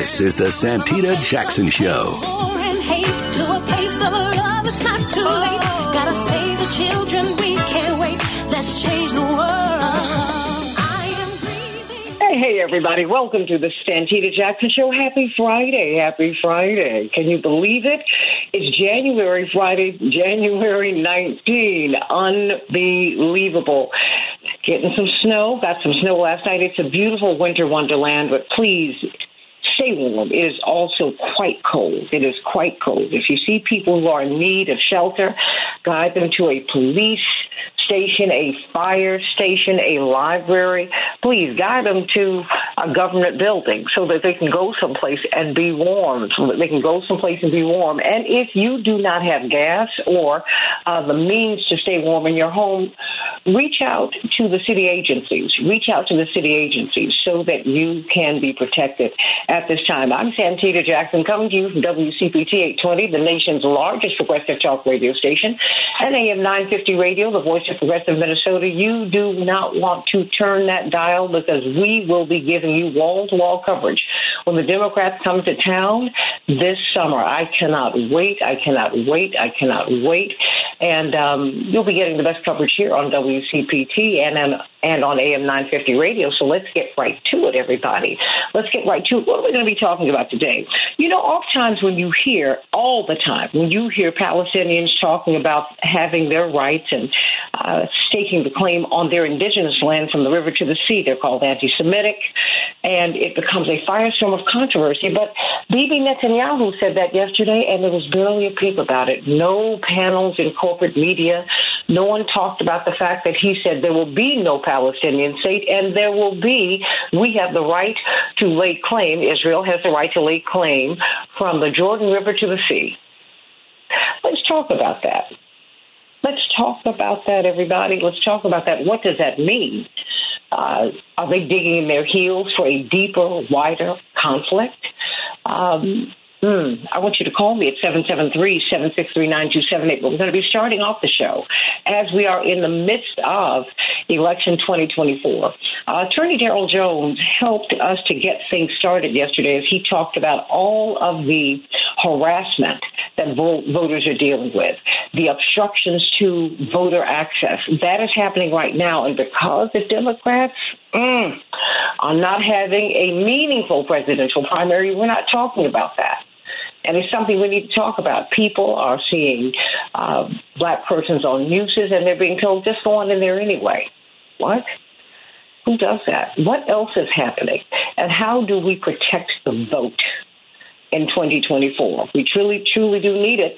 This is the Santita Jackson Show. Hey, hey, everybody. Welcome to the Santita Jackson Show. Happy Friday. Happy Friday. Can you believe it? It's January Friday, January 19. Unbelievable. Getting some snow. Got some snow last night. It's a beautiful winter wonderland, but please stay warm. It is also quite cold. It is quite cold. If you see people who are in need of shelter, guide them to a police station, a fire station, a library. Please guide them to a government building so that they can go someplace and be warm, so that they can go someplace and be warm. And if you do not have gas or uh, the means to stay warm in your home, reach out to the city agencies. Reach out to the city agencies so that you can be protected at this time. I'm Santita Jackson coming to you from WCPT 820, the nation's largest progressive talk radio station, and AM 950 Radio, the voice of progressive Minnesota. You do not want to turn that dial because we will be giving you wall to wall coverage when the Democrats come to town this summer. I cannot wait. I cannot wait. I cannot wait. And um, you'll be getting the best coverage here on WCPT and on, and on AM 950 radio. So let's get right to it, everybody. Let's get right to it. What are we going to be talking about today? You know, oftentimes when you hear, all the time, when you hear Palestinians talking about having their rights and uh, staking the claim on their indigenous land from the river to the sea, they're called anti Semitic, and it becomes a firestorm of controversy. But Bibi Netanyahu said that yesterday, and there was barely a peep about it. No panels in corporate media. No one talked about the fact that he said there will be no Palestinian state and there will be, we have the right to lay claim, Israel has the right to lay claim from the Jordan River to the sea. Let's talk about that. Let's talk about that, everybody. Let's talk about that. What does that mean? Uh, are they digging in their heels for a deeper, wider conflict? Um, Hmm. I want you to call me at 773-763-9278. But we're going to be starting off the show as we are in the midst of election 2024. Uh, Attorney Daryl Jones helped us to get things started yesterday as he talked about all of the harassment that vo- voters are dealing with, the obstructions to voter access. That is happening right now. And because the Democrats mm, are not having a meaningful presidential primary, we're not talking about that. And it's something we need to talk about. People are seeing uh, black persons on newses and they're being told, just go on in there anyway. What? Who does that? What else is happening? And how do we protect the vote? in 2024. We truly, truly do need it.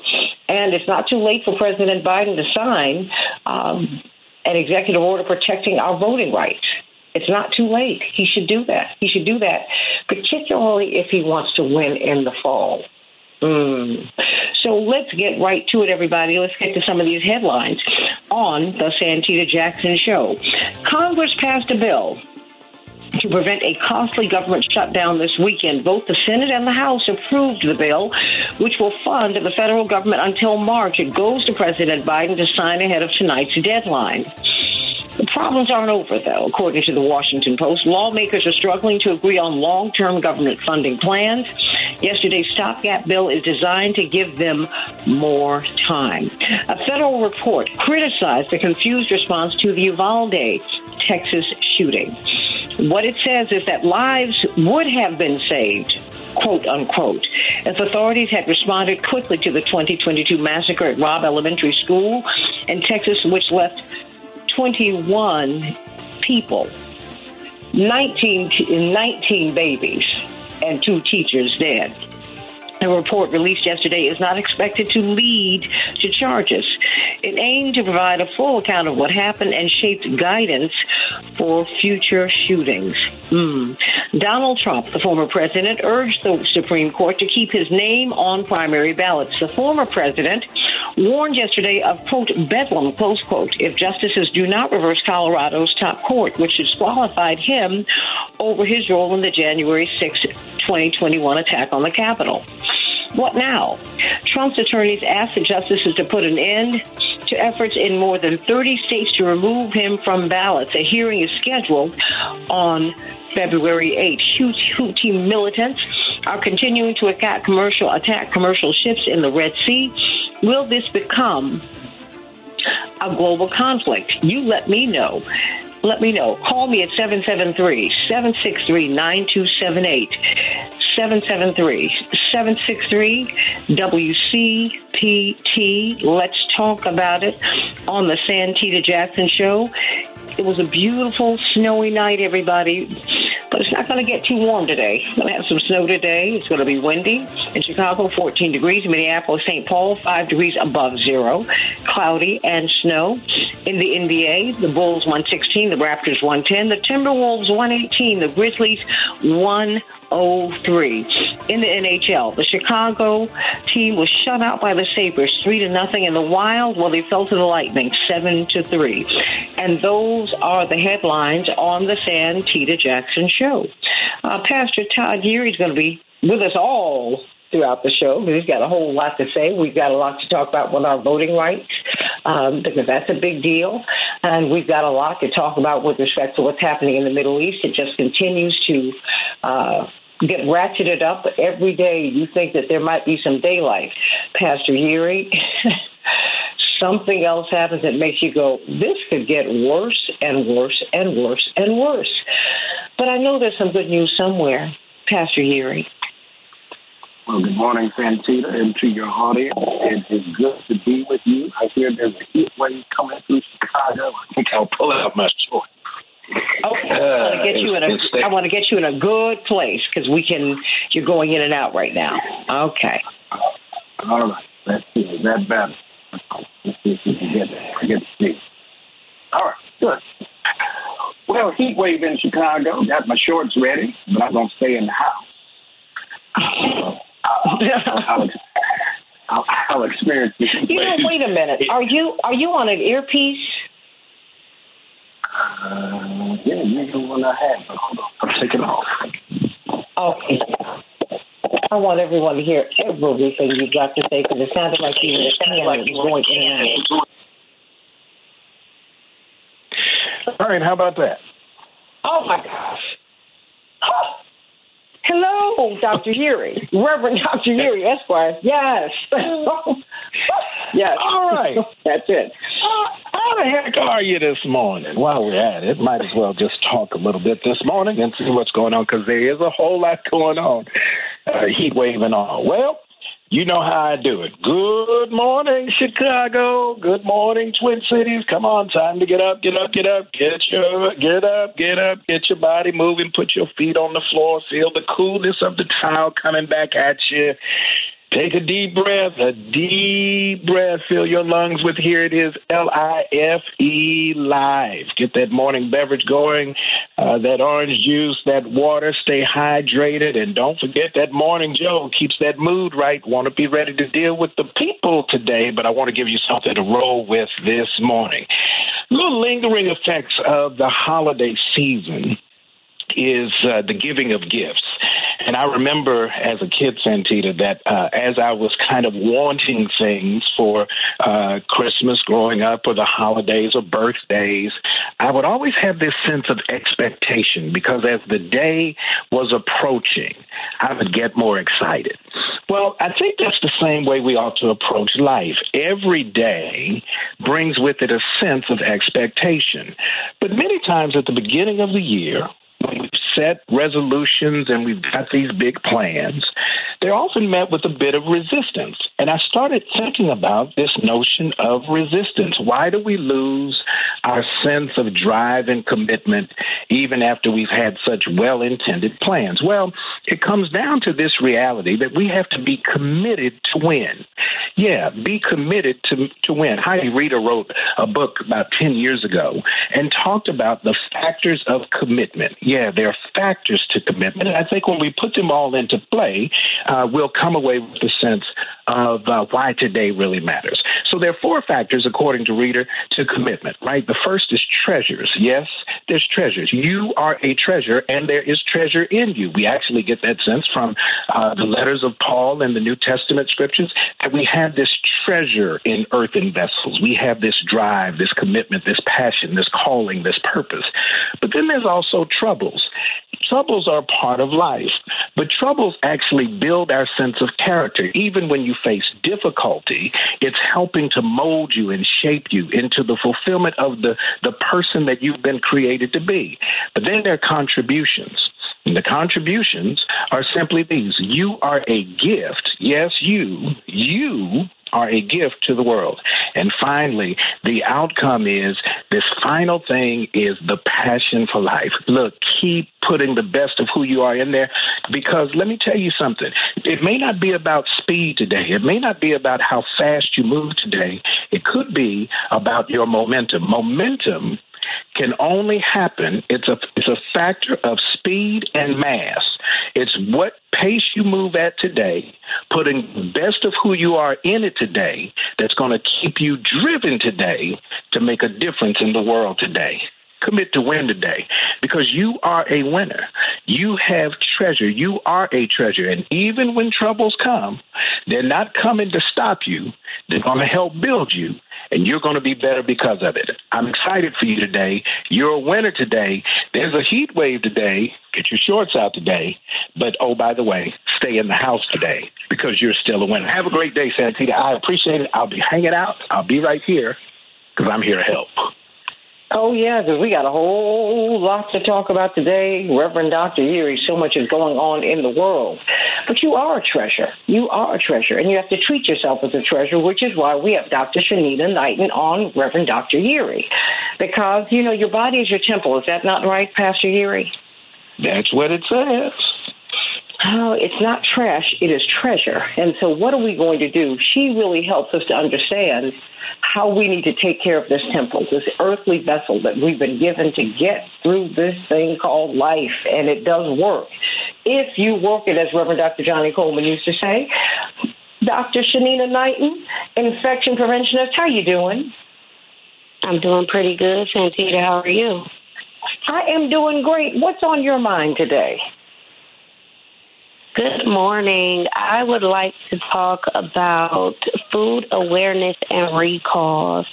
And it's not too late for President Biden to sign um, an executive order protecting our voting rights. It's not too late. He should do that. He should do that, particularly if he wants to win in the fall. Mm. So let's get right to it, everybody. Let's get to some of these headlines on the Santita Jackson Show. Congress passed a bill to prevent a costly government shutdown this weekend. Both the Senate and the House approved the bill, which will fund the federal government until March. It goes to President Biden to sign ahead of tonight's deadline. The problems aren't over, though, according to the Washington Post. Lawmakers are struggling to agree on long term government funding plans. Yesterday's stopgap bill is designed to give them more time. A federal report criticized the confused response to the Uvalde, Texas shooting. What it says is that lives would have been saved quote unquote, if authorities had responded quickly to the 2022 massacre at Robb Elementary School in Texas, which left 21 people, 19, 19 babies, and two teachers dead. The report released yesterday is not expected to lead to charges. It aimed to provide a full account of what happened and shaped guidance for future shootings. Mm. Donald Trump, the former president, urged the Supreme Court to keep his name on primary ballots. The former president warned yesterday of, quote, bedlam, close quote, if justices do not reverse Colorado's top court, which disqualified him over his role in the January 6, 2021 attack on the Capitol. What now? Trump's attorneys asked the justices to put an end to efforts in more than 30 states to remove him from ballots. A hearing is scheduled on February 8th. Houthi militants are continuing to attack commercial attack commercial ships in the Red Sea. Will this become a global conflict? You let me know. Let me know. Call me at 773 763 9278. 773 763 WCPT. Let's talk about it on the Santita Jackson Show. It was a beautiful, snowy night, everybody. But it's not going to get too warm today. We're going to have some snow today. It's going to be windy. In Chicago, 14 degrees. Minneapolis, St. Paul, 5 degrees above zero. Cloudy and snow. In the NBA, the Bulls 116, the Raptors 110, the Timberwolves 118, the Grizzlies 1 03. In the NHL, the Chicago team was shut out by the Sabres, three to nothing. In the Wild, well, they fell to the Lightning, seven to three. And those are the headlines on the Santita Jackson show. Uh, Pastor Todd Yeary is going to be with us all throughout the show because he's got a whole lot to say. We've got a lot to talk about with our voting rights um, because that's a big deal. And we've got a lot to talk about with respect to what's happening in the Middle East. It just continues to uh, get ratcheted up every day. You think that there might be some daylight. Pastor Yeary, something else happens that makes you go, this could get worse and worse and worse and worse. But I know there's some good news somewhere, Pastor Yeary. Well, good morning, Santita, and to your audience. It is good to be with you. I hear there's a heat wave coming through Chicago. I think I'll pull out my shorts. Okay, uh, I want to get you in a. I want to get you in a good place because we can. You're going in and out right now. Okay. All right. Let's see. Is that better? Let's see if we can get get to see. All right. Good. Well, heat wave in Chicago. Got my shorts ready, but I'm gonna stay in the house. I'll, I'll, I'll experience this. You know, wait a minute. Are you are you on an earpiece? Uh, yeah, you the one I had. But hold on, I'll take it off. Okay. I want everyone to hear everything you've got to say because it sounded like you were saying like you going in. All right, how about that? Oh my gosh. Oh. Hello, Dr. Yeary. Reverend Dr. Yeary, Esquire. Yes. yes. All right. That's it. How the heck are you this morning? While we're at it, might as well just talk a little bit this morning and see what's going on because there is a whole lot going on. Uh, heat wave and all. Well, you know how I do it. Good morning, Chicago. Good morning, Twin Cities. Come on, time to get up, get up, get up, get your get up, get up, get your body moving, put your feet on the floor, feel the coolness of the towel coming back at you. Take a deep breath, a deep breath. Fill your lungs with here it is L I F E live. Get that morning beverage going, uh, that orange juice, that water. Stay hydrated, and don't forget that morning Joe keeps that mood right. Want to be ready to deal with the people today, but I want to give you something to roll with this morning. Little lingering effects of the holiday season is uh, the giving of gifts. And I remember as a kid, Santita, that uh, as I was kind of wanting things for uh, Christmas growing up or the holidays or birthdays, I would always have this sense of expectation because as the day was approaching, I would get more excited. Well, I think that's the same way we ought to approach life. Every day brings with it a sense of expectation. But many times at the beginning of the year, set resolutions and we've got these big plans, they're often met with a bit of resistance. And I started thinking about this notion of resistance. Why do we lose our sense of drive and commitment even after we've had such well intended plans? Well, it comes down to this reality that we have to be committed to win. Yeah, be committed to, to win. Heidi Reeder wrote a book about 10 years ago and talked about the factors of commitment. Yeah, there are factors to commitment. And I think when we put them all into play, uh, we'll come away with a sense of uh, why today really matters. So there are four factors, according to Reeder, to commitment, right? The first is treasures. Yes, there's treasures. You are a treasure, and there is treasure in you. We actually get that sense from uh, the letters of Paul and the New Testament scriptures that we have this treasure in earthen vessels. We have this drive, this commitment, this passion, this calling, this purpose. But then there's also troubles. Troubles are part of life, but troubles actually build our sense of character. Even when you face difficulty, it's helping to mold you and shape you into the fulfillment of the, the person that you've been created to be. But then there are contributions. And the contributions are simply these you are a gift. Yes, you, you are a gift to the world. And finally, the outcome is this final thing is the passion for life. Look, keep putting the best of who you are in there because let me tell you something. It may not be about speed today. It may not be about how fast you move today. It could be about your momentum. Momentum can only happen. It's a it's a factor of speed and mass. It's what pace you move at today, putting the best of who you are in it today. That's going to keep you driven today to make a difference in the world today commit to win today because you are a winner. You have treasure. You are a treasure. And even when troubles come, they're not coming to stop you. They're going to help build you, and you're going to be better because of it. I'm excited for you today. You're a winner today. There's a heat wave today. Get your shorts out today. But oh, by the way, stay in the house today because you're still a winner. Have a great day, Santita. I appreciate it. I'll be hanging out. I'll be right here because I'm here to help. Oh, yeah, because we got a whole lot to talk about today. Reverend Dr. Yeary, so much is going on in the world. But you are a treasure. You are a treasure, and you have to treat yourself as a treasure, which is why we have Dr. Shanina Knighton on Reverend Dr. Yeary. Because, you know, your body is your temple. Is that not right, Pastor Yeary? That's what it says. Oh, it's not trash, it is treasure. And so, what are we going to do? She really helps us to understand how we need to take care of this temple, this earthly vessel that we've been given to get through this thing called life. And it does work. If you work it, as Reverend Dr. Johnnie Colemon used to say, Dr. Shanina Knighton, infection preventionist, how you doing? I'm doing pretty good, Santita. How are you? I am doing great. What's on your mind today? Good morning. I would like to talk about food awareness and recalls.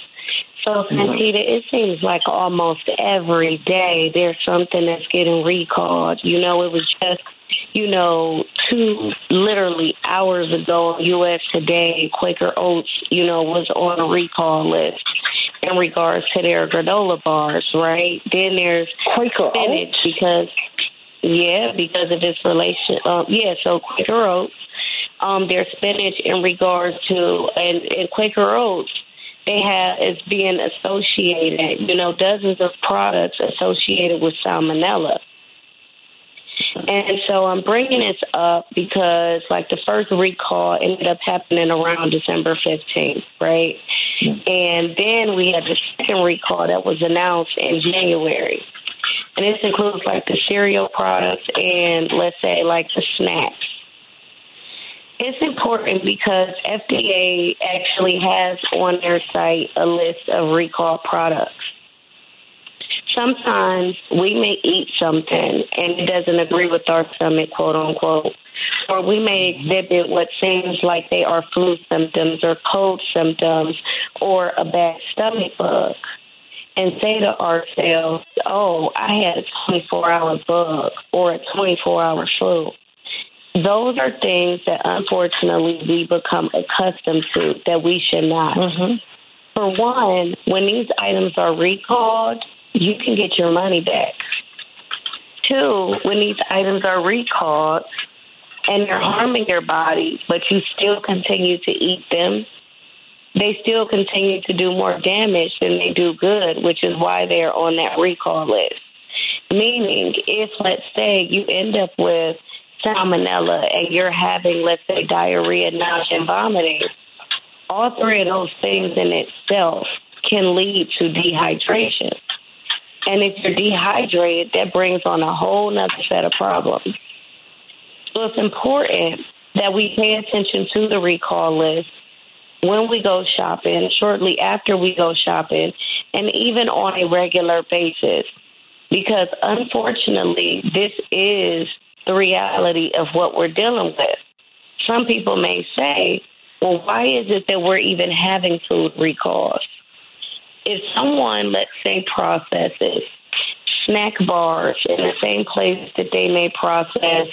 So, mm-hmm. Santita, it seems like almost every day there's something that's getting recalled. You know, it was just, you know, two literally hours ago, U.S. Today, Quaker Oats, you know, was on a recall list in regards to their granola bars, right? Then there's Quaker spinach Oats? because yeah, because of its relation. Um, yeah, so Quaker Oats, um, their spinach in regards to and, and Quaker Oats, they have is being associated. You know, dozens of products associated with salmonella. And so I'm bringing this up because, like, the first recall ended up happening around December 15th, right? And then we had the second recall that was announced in January. And this includes like the cereal products and let's say like the snacks. It's important because FDA actually has on their site a list of recall products. Sometimes we may eat something and it doesn't agree with our stomach, quote unquote, or we may exhibit what seems like they are flu symptoms or cold symptoms or a bad stomach bug and say to ourselves, oh, I had a 24 hour bug or a 24 hour flu. Those are things that unfortunately we become accustomed to that we should not. Mm-hmm. For one, when these items are recalled, you can get your money back. Two, when these items are recalled and they're harming your body, but you still continue to eat them, they still continue to do more damage than they do good, which is why they're on that recall list. Meaning, if let's say you end up with salmonella and you're having, let's say, diarrhea, nausea, and vomiting, all three of those things in itself can lead to dehydration. And if you're dehydrated, that brings on a whole other set of problems. So it's important that we pay attention to the recall list when we go shopping, shortly after we go shopping, and even on a regular basis. Because unfortunately, this is the reality of what we're dealing with. Some people may say, well, why is it that we're even having food recalls? If someone, let's say, processes snack bars in the same place that they may process,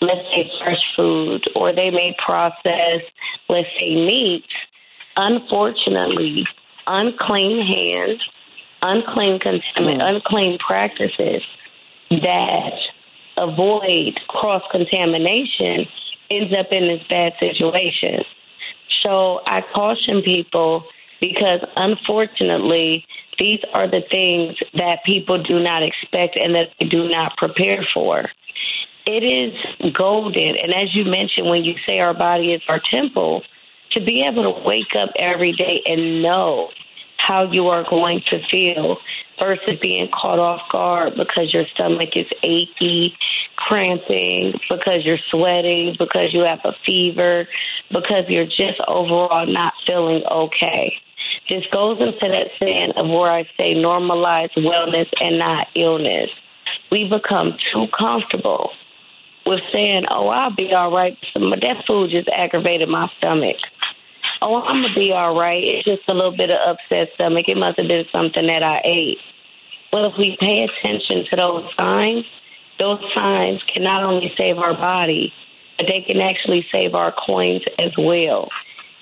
let's say, fresh food, or they may process, let's say, meat, unfortunately, unclean hands, unclean contamin- mm. unclean practices that avoid cross contamination ends up in this bad situation. So I caution people because unfortunately, these are the things that people do not expect and that they do not prepare for. It is golden. And as you mentioned, when you say our body is our temple, to be able to wake up every day and know how you are going to feel versus being caught off guard because your stomach is achy, cramping, because you're sweating, because you have a fever, because you're just overall not feeling okay. This goes into that saying of where I say normalize wellness and not illness. We become too comfortable with saying, oh, I'll be all right. That food just aggravated my stomach oh, I'm gonna be all right. It's just a little bit of upset stomach. It must have been something that I ate. Well, if we pay attention to those signs, those signs can not only save our body, but they can actually save our coins as well.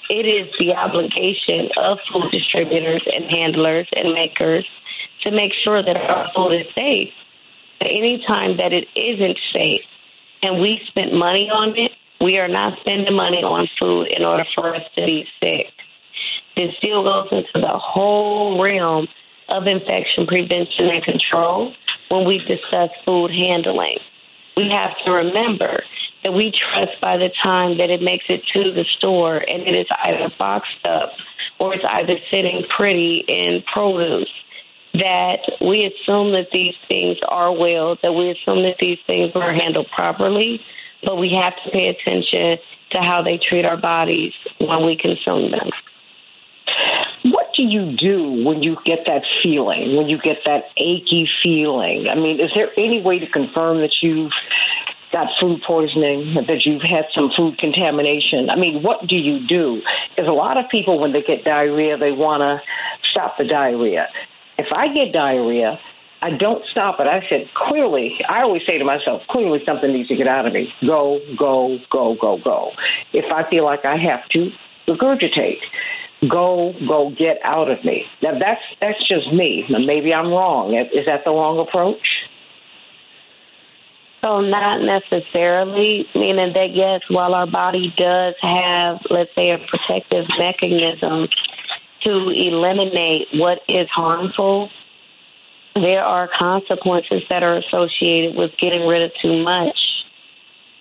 It is the obligation of food distributors and handlers and makers to make sure that our food is safe. But anytime that it isn't safe and we spent money on it, we are not spending money on food in order for us to be sick. This still goes into the whole realm of infection prevention and control when we discuss food handling. We have to remember that we trust by the time that it makes it to the store and it is either boxed up or it's either sitting pretty in produce that we assume that these things are well, that we assume that these things are handled properly, but we have to pay attention to how they treat our bodies when we consume them. What do you do when you get that feeling, when you get that achy feeling? I mean, is there any way to confirm that you've got food poisoning, that you've had some food contamination? I mean, what do you do? Because a lot of people, when they get diarrhea, they want to stop the diarrhea. If I get diarrhea, I don't stop it. I said, clearly, I always say to myself, clearly something needs to get out of me. Go, go, go, go, go. If I feel like I have to, regurgitate. Go, go, get out of me. Now that's that's just me. Maybe I'm wrong. Is that the wrong approach? So not necessarily, meaning that yes, while our body does have, let's say, a protective mechanism to eliminate what is harmful, there are consequences that are associated with getting rid of too much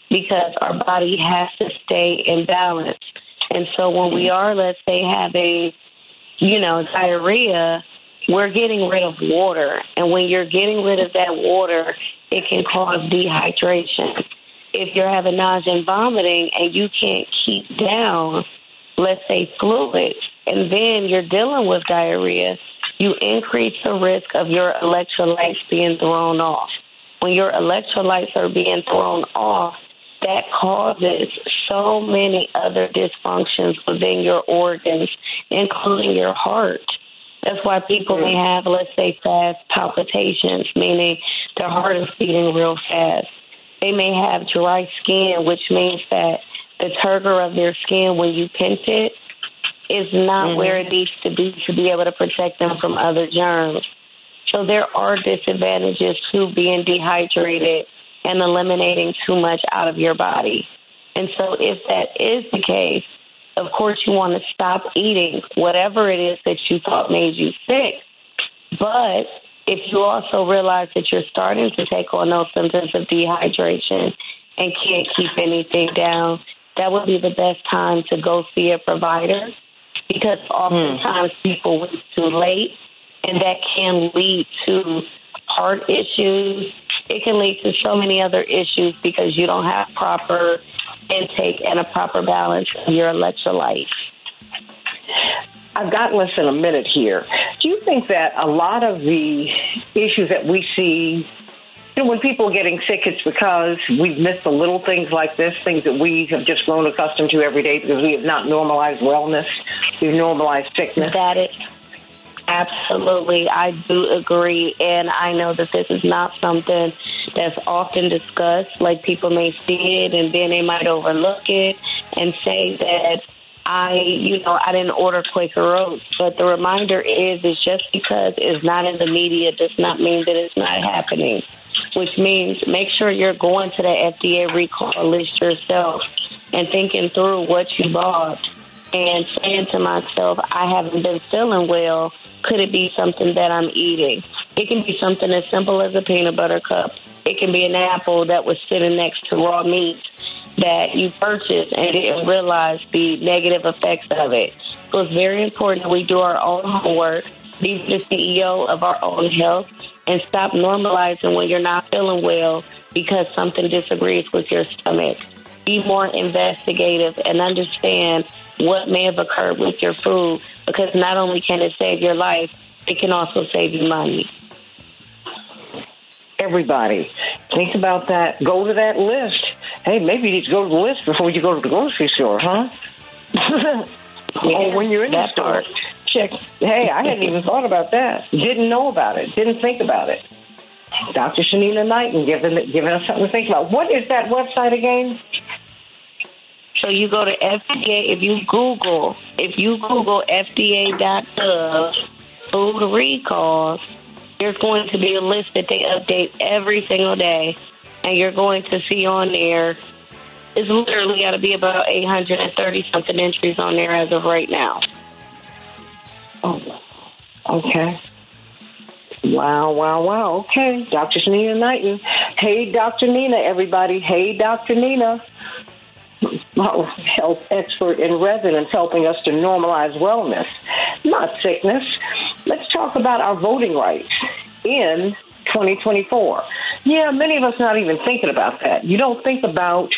because our body has to stay in balance. And so when we are, let's say, having, you know, diarrhea, we're getting rid of water. And when you're getting rid of that water, it can cause dehydration. If you're having nausea and vomiting and you can't keep down, let's say, fluids, and then you're dealing with diarrhea, you increase the risk of your electrolytes being thrown off. When your electrolytes are being thrown off, that causes so many other dysfunctions within your organs, including your heart. That's why people may mm-hmm. have, let's say, fast palpitations, meaning their heart is beating real fast. They may have dry skin, which means that the turgor of their skin, when you pinch it, is not mm-hmm. where it needs to be to be able to protect them from other germs. So there are disadvantages to being dehydrated and eliminating too much out of your body. And so if that is the case, of course you want to stop eating whatever it is that you thought made you sick. But if you also realize that you're starting to take on those symptoms of dehydration and can't keep anything down, that would be the best time to go see a provider because oftentimes mm. people wait too late, and that can lead to heart issues. It can lead to so many other issues because you don't have proper intake and a proper balance of your electrolytes. I've got less than a minute here. Do you think that a lot of the issues that we see you know, when people are getting sick, it's because we've missed the little things like this, things that we have just grown accustomed to every day because we have not normalized wellness. We've normalized sickness. That is, Absolutely, I do agree. And I know that this is not something that's often discussed. Like people may see it and then they might overlook it and say that I, you know, I didn't order Quaker Oats. But the reminder is, is just because it's not in the media does not mean that it's not happening. Which means make sure you're going to the FDA recall list yourself and thinking through what you bought and saying to myself, I haven't been feeling well. Could it be something that I'm eating? It can be something as simple as a peanut butter cup. It can be an apple that was sitting next to raw meat that you purchased and didn't realize the negative effects of it. So it's very important that we do our own homework, be the CEO of our own health, and stop normalizing when you're not feeling well because something disagrees with your stomach be more investigative and understand what may have occurred with your food because not only can it save your life, it can also save you money. Everybody, think about that. Go to that list. Hey, maybe you need to go to the list before you go to the grocery store, huh? Oh, or when you're in the store. Check. Hey, I hadn't even thought about that. Didn't know about it. Didn't think about it. Dr. Shanina Knighton giving giving us something to think about. What is that website again? So you go to FDA. If you Google, if you Google FDA.gov food recalls, there's going to be a list that they update every single day, and you're going to see on there. It's literally got to be about 830 something entries on there as of right now. Oh, okay. Wow, wow, wow. Okay. Dr. Nina Knighton. Hey, Dr. Nina, everybody. Hey, Dr. Nina. Health expert in residence helping us to normalize wellness, not sickness. Let's talk about our voting rights in 2024. Yeah, many of us not even thinking about that. You don't think about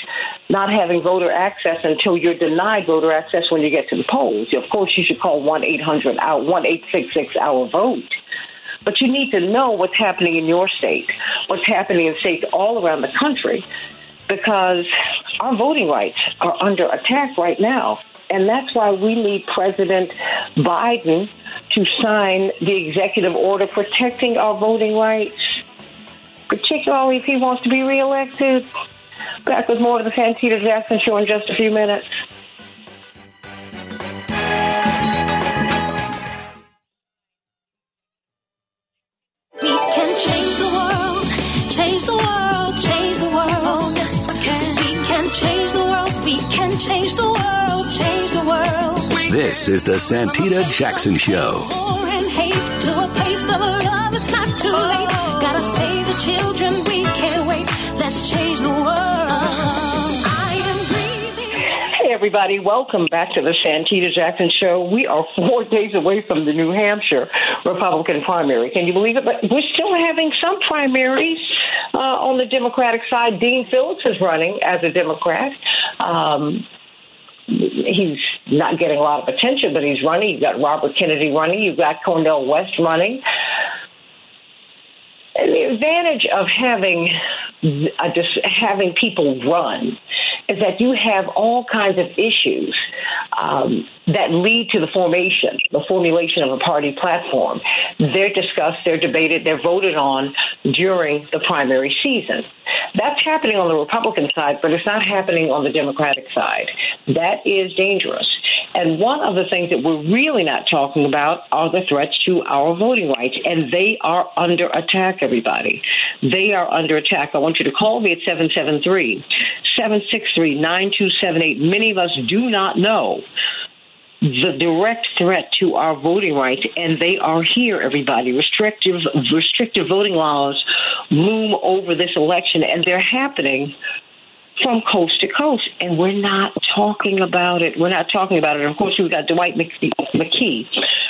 not having voter access until you're denied voter access when you get to the polls. Of course, you should call 1 800 out 1 866 our vote. But you need to know what's happening in your state, what's happening in states all around the country, because our voting rights are under attack right now. And that's why we need President Biden to sign the executive order protecting our voting rights, particularly if he wants to be reelected. Back with more of the Santita Jackson Show in just a few minutes. We can change the world, change the world, change the world. Yes, we can. We can change the world. We can change the world, change the world. This is the Santita Jackson Show. Everybody, welcome back to the Santita Jackson Show. We are four days away from the New Hampshire Republican primary. Can you believe it? But we're still having some primaries uh, on the Democratic side. Dean Phillips is running as a Democrat. Um, he's not getting a lot of attention, but he's running. You've got Robert Kennedy running. You've got Cornel West running. And the advantage of having a, having people run is that you have all kinds of issues um, that lead to the formation, the formulation of a party platform. They're discussed, they're debated, they're voted on during the primary season. That's happening on the Republican side, but it's not happening on the Democratic side. That is dangerous. And one of the things that we're really not talking about are the threats to our voting rights, and they are under attack, everybody. They are under attack. I want you to call me at 773 763 9278. Many of us do not know the direct threat to our voting rights, and they are here, everybody. Restrictive, restrictive voting laws loom over this election, and they're happening from coast to coast, and we're not talking about it. We're not talking about it. Of course, we've got Dwight McKee,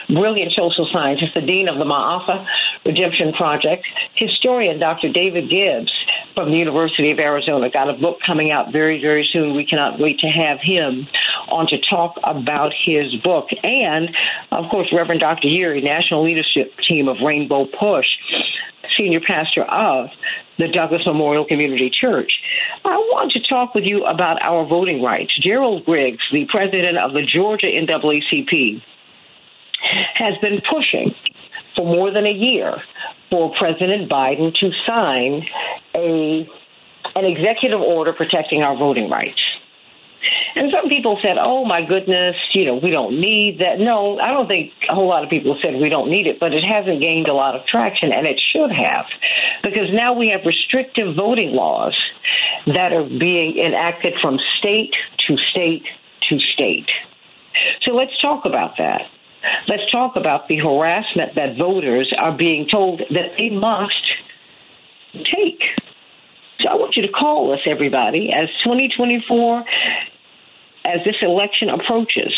brilliant social scientist, the dean of the Ma'afa Redemption Project, historian Dr. David Gibbs from the University of Arizona, got a book coming out very, very soon. We cannot wait to have him on to talk about his book. And, of course, Reverend Dr. Yeary, National Leadership Team of Rainbow Push, senior pastor of the Douglas Memorial Community Church. I want to talk with you about our voting rights. Gerald Griggs, the president of the Georgia NAACP, has been pushing for more than a year for President Biden to sign a an executive order protecting our voting rights. And some people said, oh my goodness, you know, we don't need that. No, I don't think a whole lot of people said we don't need it, but it hasn't gained a lot of traction, and it should have, because now we have restrictive voting laws that are being enacted from state to state to state. So let's talk about that. Let's talk about the harassment that voters are being told that they must take. So I want you to call us, everybody, as 2024 as this election approaches.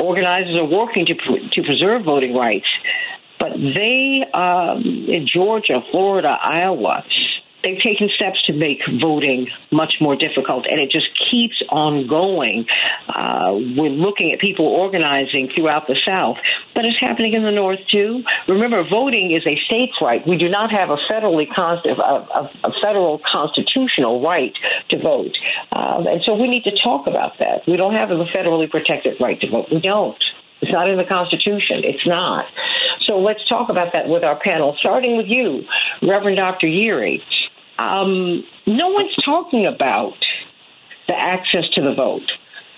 Organizers are working to to preserve voting rights, but they um, in Georgia, Florida, Iowa, they've taken steps to make voting much more difficult, and it just keeps on going. Uh, we're looking at people organizing throughout the South, but it's happening in the North too. Remember, voting is a state's right. We do not have a federally const- a, a, a federal constitutional right to vote, um, and so we need to talk about that. We don't have a federally protected right to vote. We don't. It's not in the Constitution. It's not. So let's talk about that with our panel, starting with you, Reverend Dr. Yeary. Um, no one's talking about the access to the vote,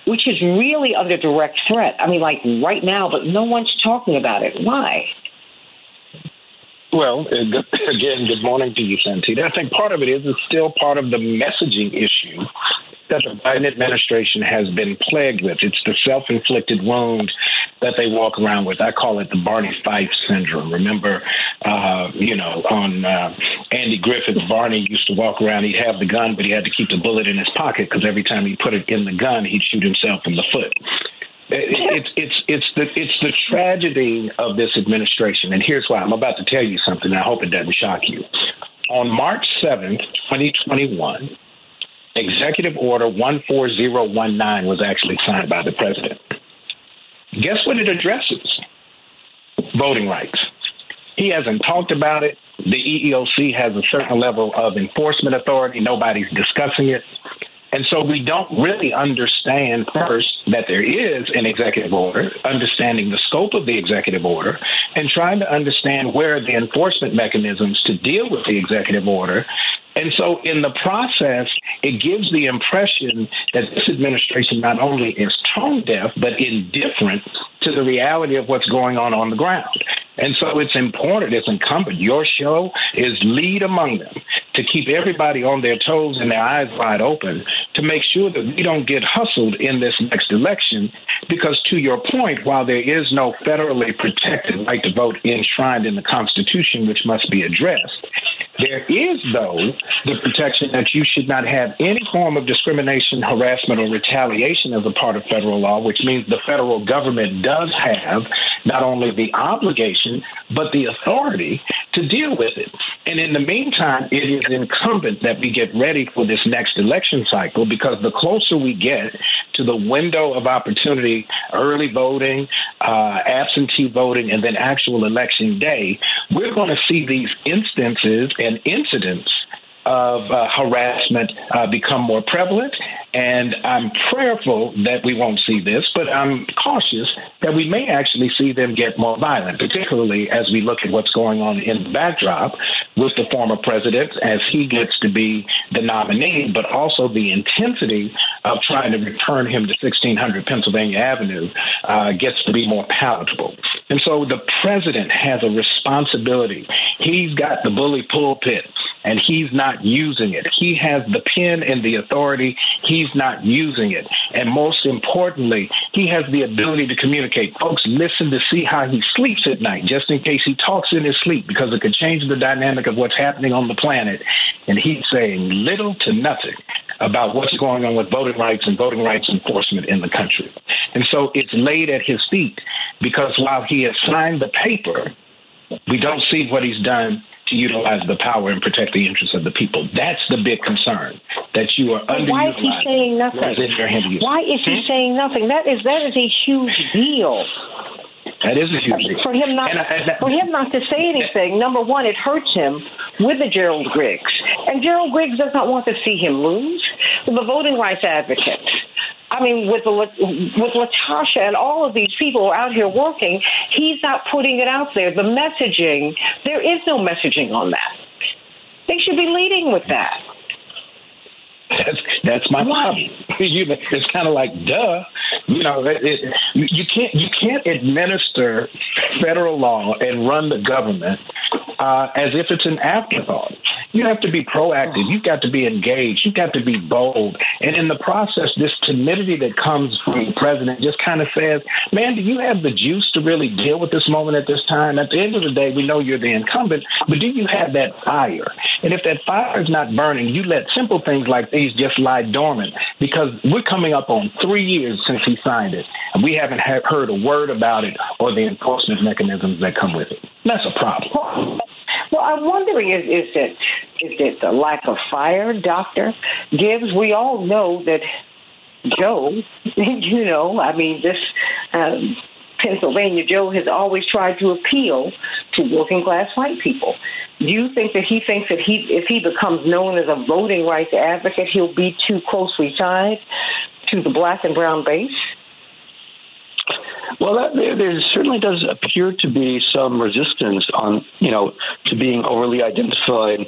which is really under direct threat. I mean, like right now, but no one's talking about it. Why? Well, again, good morning to you, Santita. I think part of it is it's still part of the messaging issue that the Biden administration has been plagued with. It's the self inflicted wound that they walk around with. I call it the Barney Fife syndrome. Remember, uh, you know, on uh, Andy Griffith, Barney used to walk around. He'd have the gun, but he had to keep the bullet in his pocket because every time he put it in the gun, he'd shoot himself in the foot. It's it's it's the it's the tragedy of this administration, and here's why. I'm about to tell you something. I hope it doesn't shock you. On March 7th, 2021, Executive Order 14019 was actually signed by the president. Guess what it addresses? Voting rights. He hasn't talked about it. The EEOC has a certain level of enforcement authority. Nobody's discussing it. And so we don't really understand first that there is an executive order, understanding the scope of the executive order, and trying to understand where the enforcement mechanisms to deal with the executive order. And so in the process, it gives the impression that this administration not only is tone deaf, but indifferent to the reality of what's going on on the ground. And so it's important, it's incumbent. Your show is lead among them to keep everybody on their toes and their eyes wide open to make sure that we don't get hustled in this next election. Because to your point, while there is no federally protected right to vote enshrined in the Constitution, which must be addressed, there is, though, the protection that you should not have any form of discrimination, harassment, or retaliation as a part of federal law, which means the federal government does have not only the obligation, but the authority to deal with it. And in the meantime, it is incumbent that we get ready for this next election cycle because the closer we get to the window of opportunity, early voting, uh, absentee voting, and then actual election day, we're going to see these instances and incidents of uh, harassment uh, become more prevalent. And I'm prayerful that we won't see this, but I'm cautious that we may actually see them get more violent, particularly as we look at what's going on in the backdrop with the former president as he gets to be the nominee, but also the intensity of trying to return him to 1600 Pennsylvania Avenue uh, gets to be more palatable. And so the president has a responsibility. He's got the bully pulpit and he's not using it. He has the pen and the authority. He's not using it. And most importantly, he has the ability to communicate. Folks, listen to see how he sleeps at night, just in case he talks in his sleep, because it could change the dynamic of what's happening on the planet. And he's saying little to nothing about what's going on with voting rights and voting rights enforcement in the country. And so it's laid at his feet because while he has signed the paper, we don't see what he's done to utilize the power and protect the interests of the people. That's the big concern that you are underutilizing. Why is he saying nothing? Why is he hmm? saying nothing? That is that is a huge deal. That is a huge deal. For him not I, for him not to say anything, number one, it hurts him with the Gerald Griggs. And Gerald Griggs does not want to see him lose. The voting rights advocates. I mean, with the, with Latasha and all of these people out here working, he's not putting it out there. The messaging, there is no messaging on that. They should be leading with that. That's that's my problem. You it's kind of like duh. You know, it, it, you can't you can't administer federal law and run the government uh, as if it's an afterthought. You have to be proactive. You've got to be engaged. You've got to be bold. And in the process, this timidity that comes from the president just kind of says, man, do you have the juice to really deal with this moment at this time? At the end of the day, we know you're the incumbent, but do you have that fire? And if that fire is not burning, you let simple things like these just lie dormant because we're coming up on three years since he signed it, and we haven't heard a word about it or the enforcement mechanisms that come with it. That's a problem. Well, I'm wondering is is it is it the lack of fire, Doctor Gibbs? We all know that Joe, you know, I mean this. Um, Pennsylvania Joe has always tried to appeal to working class white people. Do you think that he thinks that he, if he becomes known as a voting rights advocate, he'll be too closely tied to the black and brown base? Well, that, there, there certainly does appear to be some resistance on, you know, to being overly identified,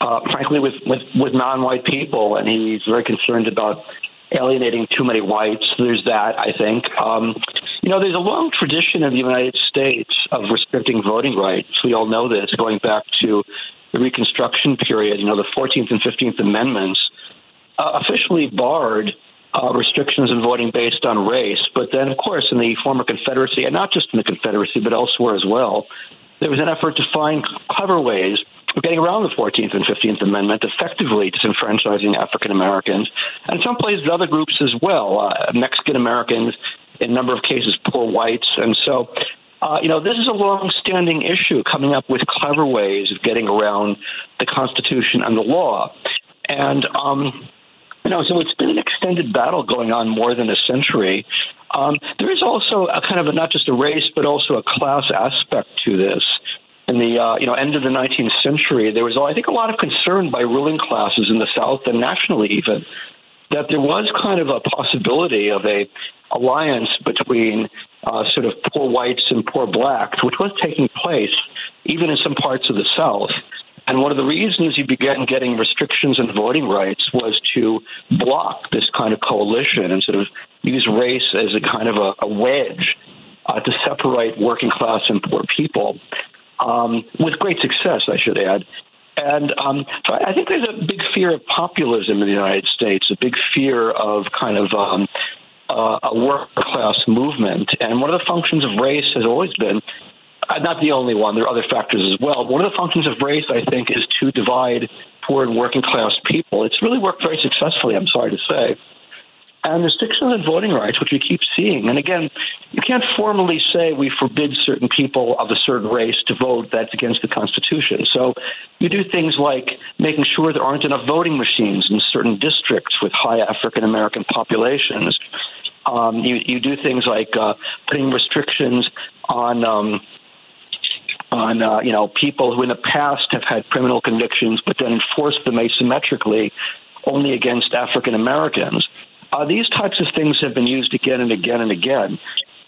uh, frankly, with, with, with non-white people, and he's very concerned about alienating too many whites. There's that, I think. Um, you know, there's a long tradition in the United States of restricting voting rights. We all know this, going back to the Reconstruction period. You know, the 14th and 15th Amendments uh, officially barred uh, restrictions in voting based on race. But then, of course, in the former Confederacy, and not just in the Confederacy, but elsewhere as well, there was an effort to find clever ways of getting around the 14th and 15th Amendment, effectively disenfranchising African Americans, and some places other groups as well, uh, Mexican Americans, in a number of cases, poor whites. And so, uh, you know, this is a long-standing issue, coming up with clever ways of getting around the Constitution and the law. And um, you know, so it's been an extended battle going on more than a century. Um, there is also a kind of a, not just a race, but also a class aspect to this. In the uh, you know end of the 19th century, there was I think a lot of concern by ruling classes in the South and nationally even that there was kind of a possibility of a alliance between uh, sort of poor whites and poor blacks, which was taking place even in some parts of the South. And one of the reasons you began getting restrictions in voting rights was to block this kind of coalition and sort of use race as a kind of a, a wedge uh, to separate working class and poor people, um, with great success, I should add. And um, so I think there's a big fear of populism in the United States, a big fear of kind of um, uh, a work class movement. And one of the functions of race has always been not the only one. There are other factors as well. One of the functions of race, I think, is to divide poor and working class people. It's really worked very successfully, I'm sorry to say. And restrictions on voting rights, which we keep seeing. And again, you can't formally say we forbid certain people of a certain race to vote. That's against the Constitution. So you do things like making sure there aren't enough voting machines in certain districts with high African American populations. Um, you, you do things like uh, putting restrictions on um, on uh, you know people who in the past have had criminal convictions, but then enforced them asymmetrically only against African Americans. Uh, these types of things have been used again and again and again.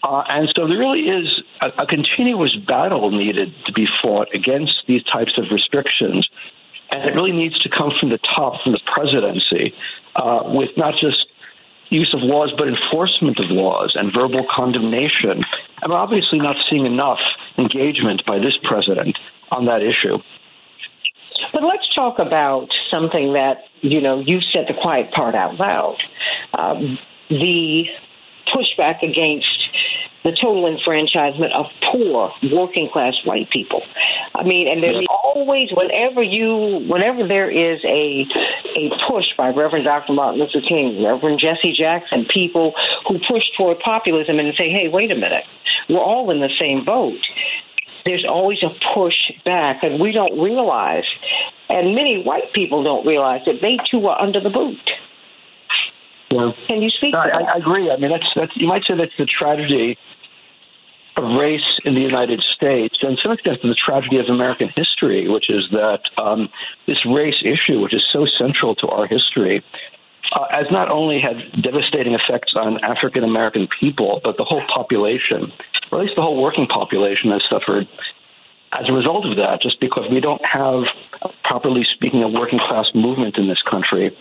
Uh, and so there really is a, a, continuous battle needed to be fought against these types of restrictions. And it really needs to come from the top, from the presidency, uh, with not just use of laws, but enforcement of laws and verbal condemnation. I'm obviously not seeing enough engagement by this president on that issue. But let's talk about something that, you know, you said the quiet part out loud. Um, the pushback against the total enfranchisement of poor working class white people. I mean, and there's always whenever you whenever there is a a push by Reverend Dr. Martin Luther King, Reverend Jesse Jackson, people who push toward populism and say, "Hey, wait a minute, we're all in the same boat." There's always a push back, and we don't realize, and many white people don't realize that they too are under the boot. Yeah. Can you speak? I, I, agree. I mean, that's that's you might say that's the tragedy of race in the United States, and to some extent the tragedy of American history, which is that um, this race issue, which is so central to our history, uh, has not only had devastating effects on African American people, but the whole population, or at least the whole working population, has suffered as a result of that, just because we don't have, properly speaking, a working class movement in this country.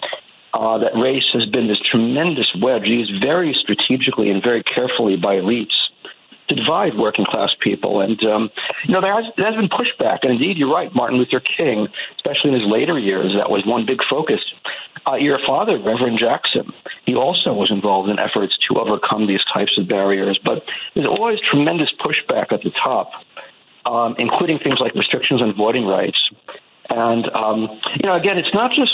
Uh, that race has been this tremendous wedge used very strategically and very carefully by elites to divide working class people. And, um, you know, there has, there has been pushback. And indeed, you're right, Martin Luther King, especially in his later years, that was one big focus. Uh, your father, Reverend Jackson, he also was involved in efforts to overcome these types of barriers. But there's always tremendous pushback at the top, um, including things like restrictions on voting rights. And, um, you know, again, it's not just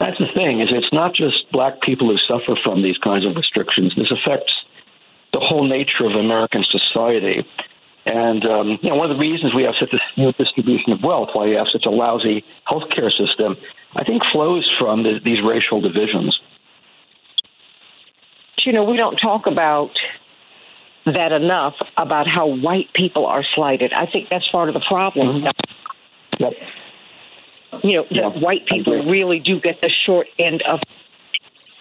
that's the thing is it's not just black people who suffer from these kinds of restrictions. This affects the whole nature of American society. And um, you know, one of the reasons we have such a smooth distribution of wealth, why we have such a lousy healthcare system, I think flows from the, these racial divisions. You know, we don't talk about that enough about how white people are slighted. I think that's part of the problem. Mm-hmm. Yep. You know, yeah. that white people really do get the short end of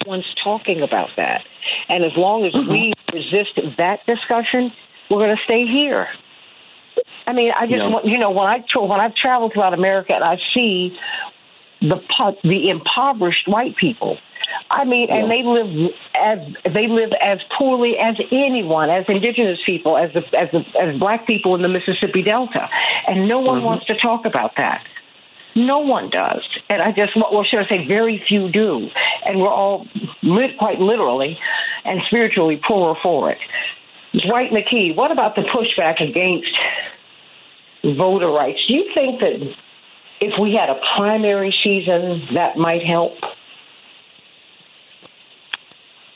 one's talking about that. And as long as mm-hmm. we resist that discussion, we're going to stay here. I mean, I just yeah. want you know when I when I've traveled throughout America and I see the the impoverished white people. I mean, yeah. and they live as they live as poorly as anyone, as indigenous people, as the, as the, as black people in the Mississippi Delta, and no one mm-hmm. wants to talk about that. No one does. And I just, well, should I say, very few do. And we're all lit, quite literally and spiritually poorer for it. Dwight McKee, what about the pushback against voter rights? Do you think that if we had a primary season, that might help?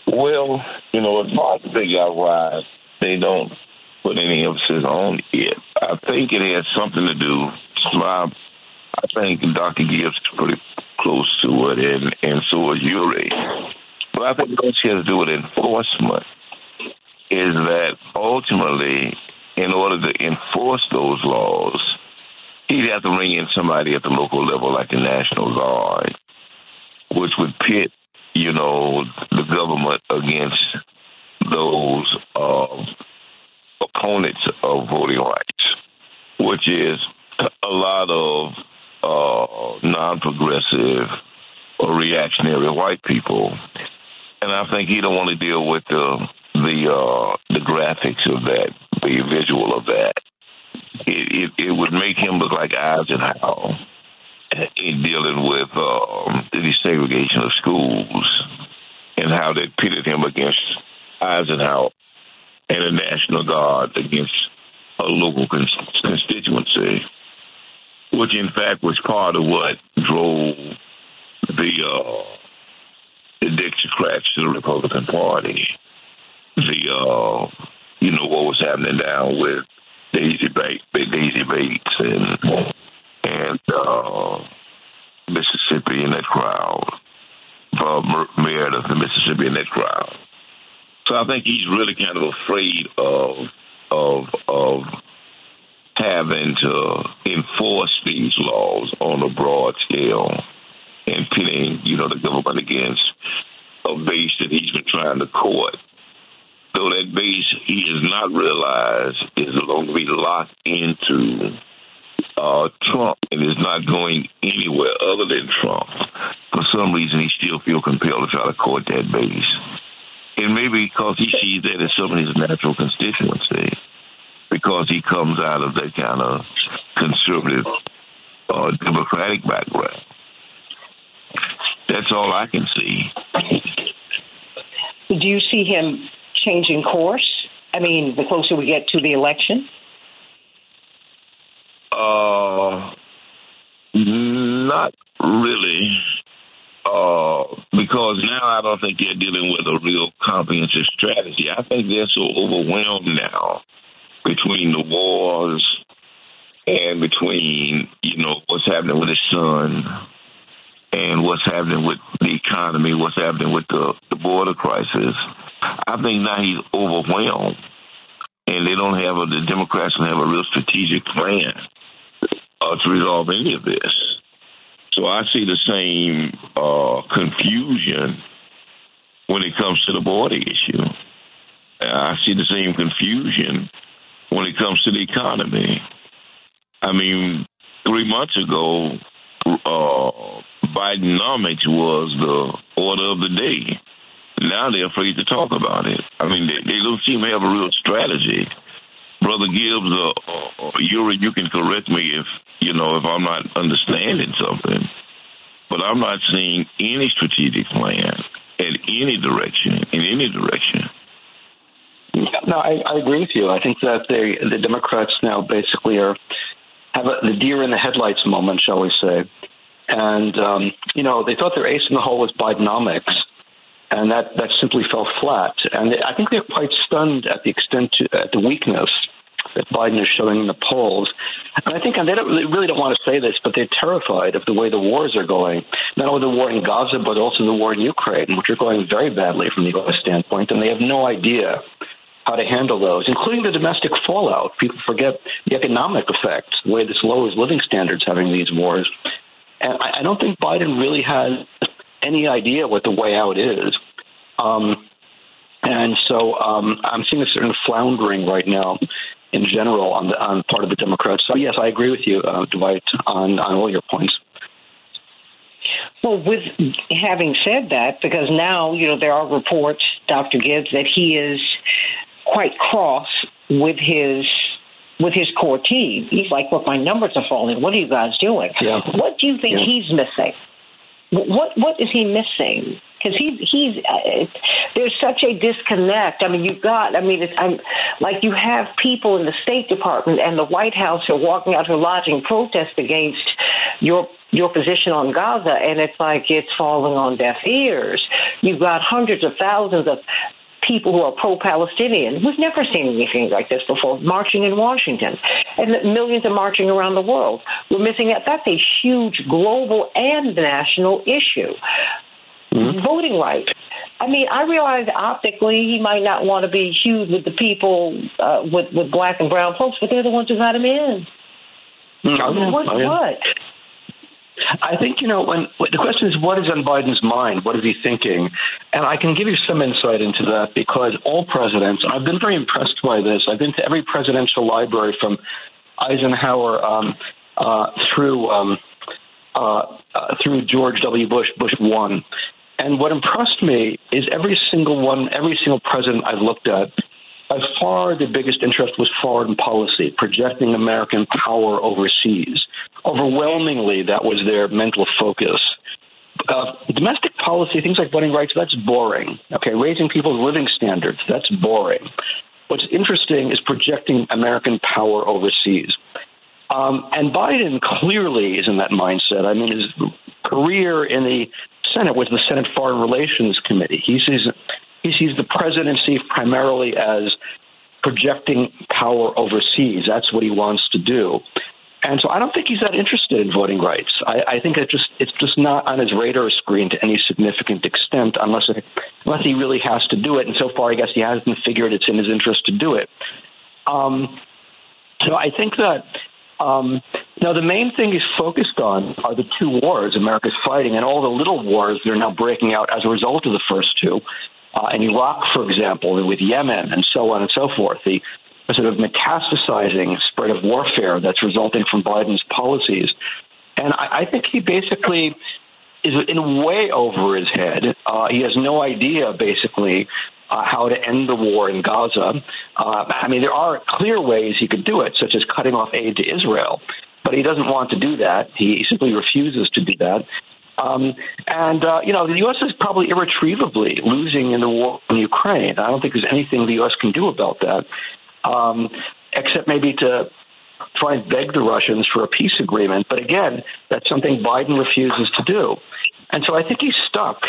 Well, you know, as far as figure out why they don't put any emphasis on it. I think it has something to do. My I think Dr. Gibbs is pretty close to it, and, and so is Yeary. But I think what she has to do with enforcement is that ultimately, in order to enforce those laws, he'd have to bring in somebody at the local level, like the National Guard, which would pit, you know, the government against those uh, opponents of voting rights, which is a lot of uh, non-progressive or reactionary white people, and I think he don't want to deal with the the uh, the graphics of that, the visual of that. It, it, it would make him look like Eisenhower in dealing with um, the desegregation of schools and how they pitted him against Eisenhower and the National Guard against a local constituency which in fact was part of what drove the uh, the Dixiecrats to the Republican Party. The uh, you know what was happening down with Daisy Bates, Daisy Bates, and and uh, Mississippi in that crowd, uh, Meredith, the Mississippi in that crowd. So I think he's really kind of afraid of of of having to enforce these laws on a broad scale and pitting, you know, the government against a base that he's been trying to court. So that base he has not realized is going to be locked into uh, Trump and is not going anywhere other than Trump. For some reason, he still feels compelled to try to court that base. And maybe because he sees that as some of his natural constituency because he comes out of that kind of conservative uh, democratic background. That's all I can see. Do you see him changing course? I mean, the closer we get to the election? Uh, not really. Uh, because now I don't think they're dealing with a real comprehensive strategy. I think they're so overwhelmed now between the wars and between, you know, what's happening with his son and what's happening with the economy, what's happening with the, the border crisis. I think now he's overwhelmed, and they don't have a, the Democrats don't have a real strategic plan uh, to resolve any of this. So I see the same uh, confusion when it comes to the border issue. I see the same confusion when it comes to the economy. I mean, three months ago, uh, Bidenomics was the order of the day. Now they're afraid to talk about it. I mean, they, they don't seem to have a real strategy. Brother Gibbs or, or, or Yeary, you can correct me if you know if I'm not understanding something, but I'm not seeing any strategic plan in any direction. In any direction. No, I, I agree with you. I think that they, the Democrats now basically are have a, the deer in the headlights moment, shall we say? And um, you know, they thought their ace in the hole was Bidenomics, and that that simply fell flat. And I think they're quite stunned at the extent to, at the weakness that Biden is showing in the polls. And I think and they, don't, they really don't want to say this, but they're terrified of the way the wars are going. Not only the war in Gaza, but also the war in Ukraine, which are going very badly from the U.S. standpoint, and they have no idea how to handle those, including the domestic fallout. People forget the economic effects, the way this lowers living standards having these wars. And I, I don't think Biden really has any idea what the way out is. Um, and so um, I'm seeing a certain floundering right now in general on the on part of the Democrats. So yes, I agree with you, uh, Dwight, on on all your points. Well, with having said that, because now you know there are reports, Dr. Gibbs, that he is quite cross with his with his core team. He's like, "Look, my numbers are falling. What are you guys doing? Yeah. What do you think Yeah. he's missing? What what is he missing? Because he's he's uh, there's such a disconnect. I mean, you've got. I mean, it's, I'm like you have people in the State Department and the White House who are walking out here lodging protest against your your position on Gaza, and it's like it's falling on deaf ears. You've got hundreds of thousands of people who are pro-Palestinian. We've never seen anything like this before, marching in Washington, and millions are marching around the world. We're missing out. That's a huge global and national issue. Voting rights. I mean, I realize optically he might not want to be huge with the people uh, with with black and brown folks, but they're the ones who got him in. Yeah. What? Oh, yeah. What? I think you know when the question is what is on Biden's mind, what is he thinking, and I can give you some insight into that because all presidents, I've been very impressed by this. I've been to every presidential library from Eisenhower um, uh, through um, uh, uh, through George W. Bush, Bush one, and what impressed me is every single one, every single president I've looked at. By far, the biggest interest was foreign policy, projecting American power overseas. Overwhelmingly, that was their mental focus. Uh, domestic policy, things like voting rights, that's boring. Okay, raising people's living standards, that's boring. What's interesting is projecting American power overseas. Um, and Biden clearly is in that mindset. I mean, his career in the Senate was the Senate Foreign Relations Committee. He sees he sees the presidency primarily as projecting power overseas. That's what he wants to do. And so I don't think he's that interested in voting rights. I, I think it just it's just not on his radar screen to any significant extent unless it, unless he really has to do it. And so far, I guess he hasn't figured it's in his interest to do it. Um, so I think that um, now the main thing he's focused on are the two wars America's fighting and all the little wars that are now breaking out as a result of the first two. Uh, in Iraq, for example, with Yemen and so on and so forth, the, the sort of metastasizing spread of warfare that's resulting from Biden's policies. And I, I think he basically is in way over his head. Uh, he has no idea, basically, uh, how to end the war in Gaza. Uh, I mean, there are clear ways he could do it, such as cutting off aid to Israel, but he doesn't want to do that. He simply refuses to do that. Um, and, uh, you know, the U.S. is probably irretrievably losing in the war in Ukraine. I don't think there's anything the U.S. can do about that, um, except maybe to try and beg the Russians for a peace agreement. But again, that's something Biden refuses to do. And so I think he's stuck.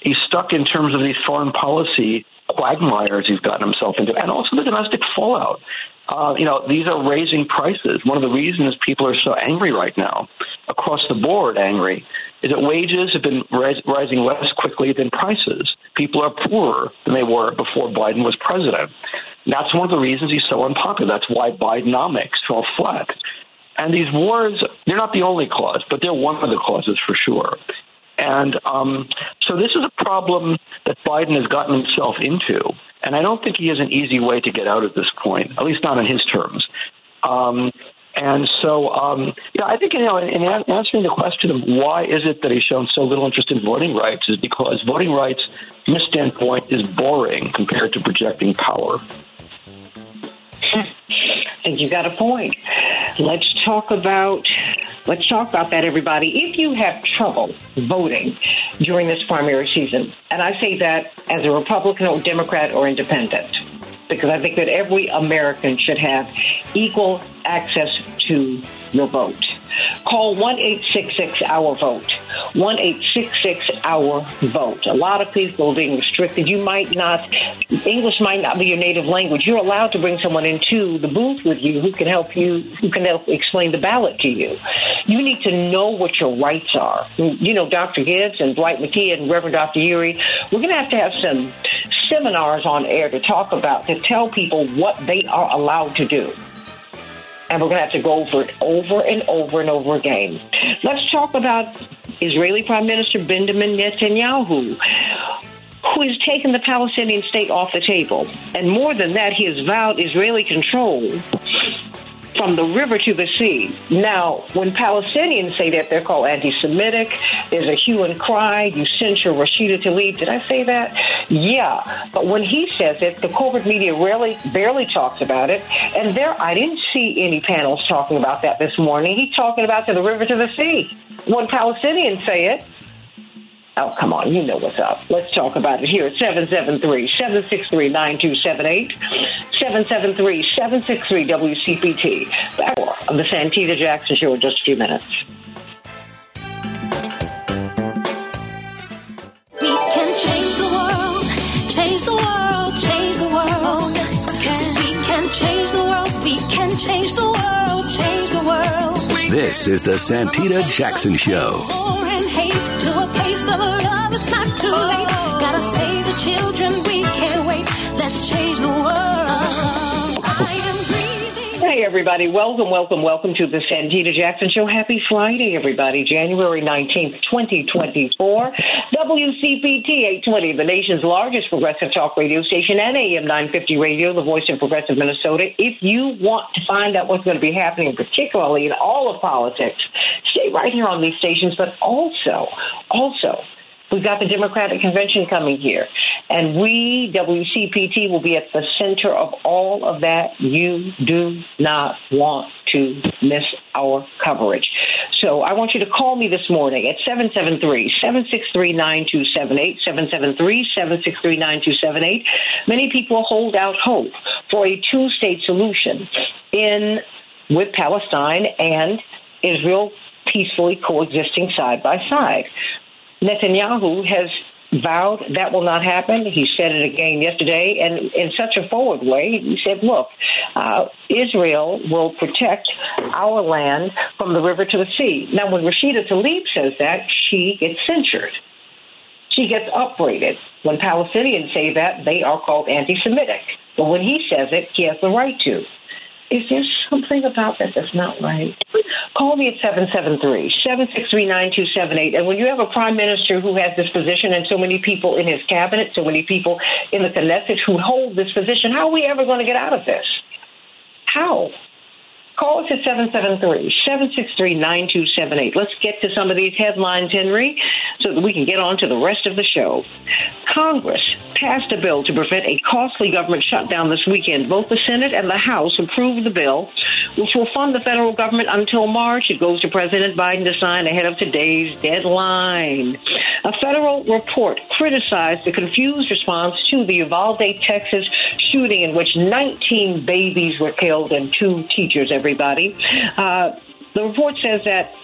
He's stuck in terms of these foreign policy quagmires he's gotten himself into, and also the domestic fallout. Uh, you know, these are raising prices. One of the reasons people are so angry right now, across the board angry, is that wages have been ris- rising less quickly than prices. People are poorer than they were before Biden was president. And that's one of the reasons he's so unpopular. That's why Bidenomics fell flat. And these wars, they're not the only cause, but they're one of the causes for sure. And um, so this is a problem that Biden has gotten himself into. And I don't think he has an easy way to get out at this point, at least not on his terms. Um, and so, um, yeah, I think you know, in, in answering the question of why is it that he's shown so little interest in voting rights, is because voting rights, from his standpoint, is boring compared to projecting power. I think you got a point. Let's talk about let's talk about that, everybody. If you have trouble voting during this primary season, and I say that as a Republican or Democrat or Independent, because I think that every American should have equal access to your vote. Call 1 866 Our Vote. 1 866 Our Vote. A lot of people are being restricted. You might not, English might not be your native language. You're allowed to bring someone into the booth with you who can help you, who can help explain the ballot to you. You need to know what your rights are. You know, Dr. Gibbs and Dwight McKee and Reverend Dr. Yeary, we're going to have to have some seminars on air to talk about, to tell people what they are allowed to do. And we're going to have to go over it over and over and over again. Let's talk about Israeli Prime Minister Benjamin Netanyahu, who has taken the Palestinian state off the table. And more than that, he has vowed Israeli control from the river to the sea. Now, when Palestinians say that, they're called anti-Semitic. There's a hue and cry. You censure Rashida Tlaib. Did I say that? Yeah. But when he says it, the corporate media rarely, barely talks about it. And there, I didn't see any panels talking about that this morning. He's talking about to the river to the sea. When Palestinians say it, Oh, come on. You know what's up. Let's talk about it here at 773-763-9278. 773-763-WCPT. Back of the Santita Jackson Show in just a few minutes. We can change the world, change the world, change the world. We can change the world, we can change the world, change the world. This is the Santita Jackson Show. Everybody. Welcome, welcome, welcome to the Santita Jackson Show. Happy Friday, everybody. January 19th, 2024. WCPT 820, the nation's largest progressive talk radio station, and AM 950 radio, the voice of progressive Minnesota. If you want to find out what's going to be happening, particularly in all of politics, stay right here on these stations, but also, also, We've got the Democratic Convention coming here, and we, WCPT, will be at the center of all of that. You do not want to miss our coverage. So I want you to call me this morning at 773-763-9278, 773-763-9278. Many people hold out hope for a two-state solution in with Palestine and Israel peacefully coexisting side by side. Netanyahu has vowed that will not happen. He said it again yesterday, and in such a forward way, he said, look, uh, Israel will protect our land from the river to the sea. Now, when Rashida Tlaib says that, she gets censured. She gets upbraided. When Palestinians say that, they are called anti Semitic. But when he says it, he has the right to. Is there something about that that's not right? Call me at 773-763-9278. And when you have a prime minister who has this position and so many people in his cabinet, so many people in the Knesset who hold this position, how are we ever going to get out of this? How? Call us at 773-763-9278. Let's get to some of these headlines, Henry, so that we can get on to the rest of the show. Congress passed a bill to prevent a costly government shutdown this weekend. Both the Senate and the House approved the bill, which will fund the federal government until March. It goes to President Biden to sign ahead of today's deadline. A federal report criticized the confused response to the Uvalde, Texas shooting in which 19 babies were killed and two teachers, everybody. Uh, the report says that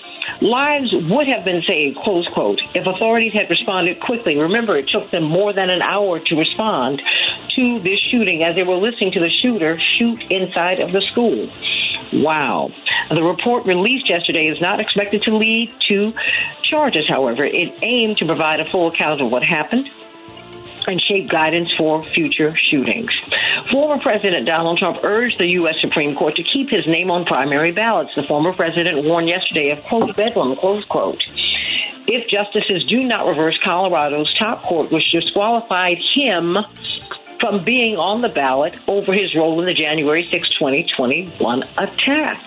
lives would have been saved, close quote, if authorities had responded quickly. Remember, it took them more than an hour to respond to this shooting as they were listening to the shooter shoot inside of the school. Wow. The report released yesterday is not expected to lead to charges, however. It aimed to provide a full account of what happened and shape guidance for future shootings. Former President Donald Trump urged the U.S. Supreme Court to keep his name on primary ballots. The former president warned yesterday of, quote, bedlam, close quote. If justices do not reverse Colorado's top court, which disqualified him from being on the ballot over his role in the January 6, 2021 attack.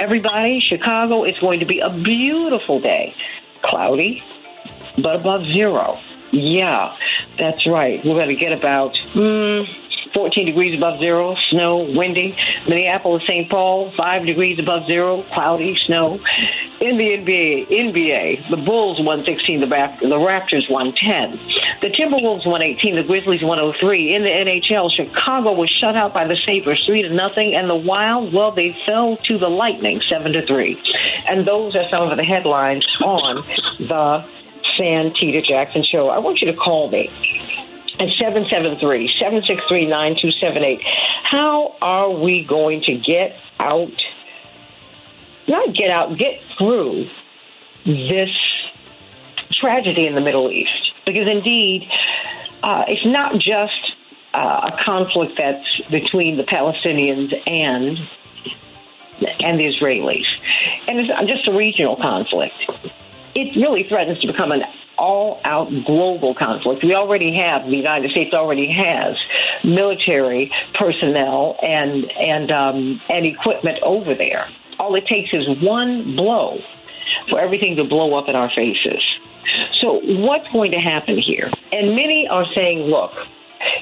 Everybody, Chicago it's going to be a beautiful day. Cloudy, but above zero. Yeah, that's right. We're going to get about mm, 14 degrees above zero, snow, windy. Minneapolis, St. Paul, 5 degrees above zero, cloudy, snow. In the NBA, NBA, the Bulls 116, the, the Raptors 110. The Timberwolves 118, the Grizzlies 103. In the NHL, Chicago was shut out by the Sabres 3 to nothing, and the Wild, well, they fell to the Lightning 7 to 3. And those are some of the headlines on the Santita Jackson Show. I want you to call me at 773-763-9278. How are we going to get out, not get out, get through this tragedy in the Middle East? Because indeed, uh, it's not just uh, a conflict that's between the Palestinians and and the Israelis, and it's just a regional conflict. It really threatens to become an all out global conflict. We already have, the United States already has military personnel and, and, um, and equipment over there. All it takes is one blow for everything to blow up in our faces. So, what's going to happen here? And many are saying, look,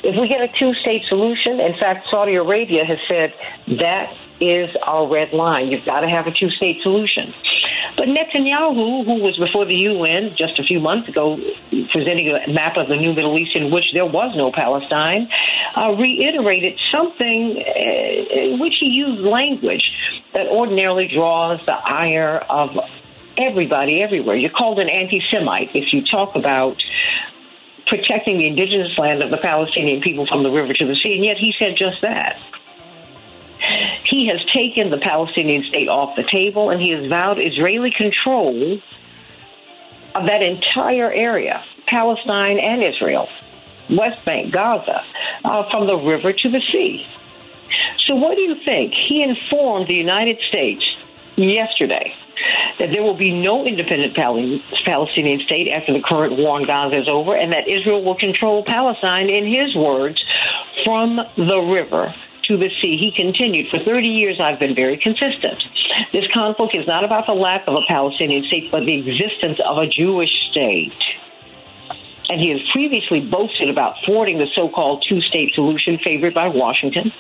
if we get a two state solution, in fact, Saudi Arabia has said that is our red line. You've got to have a two state solution. But Netanyahu, who was before the UN just a few months ago presenting a map of the new Middle East in which there was no Palestine, uh, reiterated something uh, in which he used language that ordinarily draws the ire of everybody everywhere. You're called an anti Semite if you talk about protecting the indigenous land of the Palestinian people from the river to the sea, and yet he said just that. He has taken the Palestinian state off the table and he has vowed Israeli control of that entire area, Palestine and Israel, West Bank, Gaza, uh, from the river to the sea. So, what do you think? He informed the United States yesterday that there will be no independent Palestinian state after the current war in Gaza is over, and that Israel will control Palestine, in his words, from the river to the sea. He continued, For 30 years, I've been very consistent. This conflict is not about the lack of a Palestinian state, but the existence of a Jewish state. And he has previously boasted about thwarting the so called two state solution favored by Washington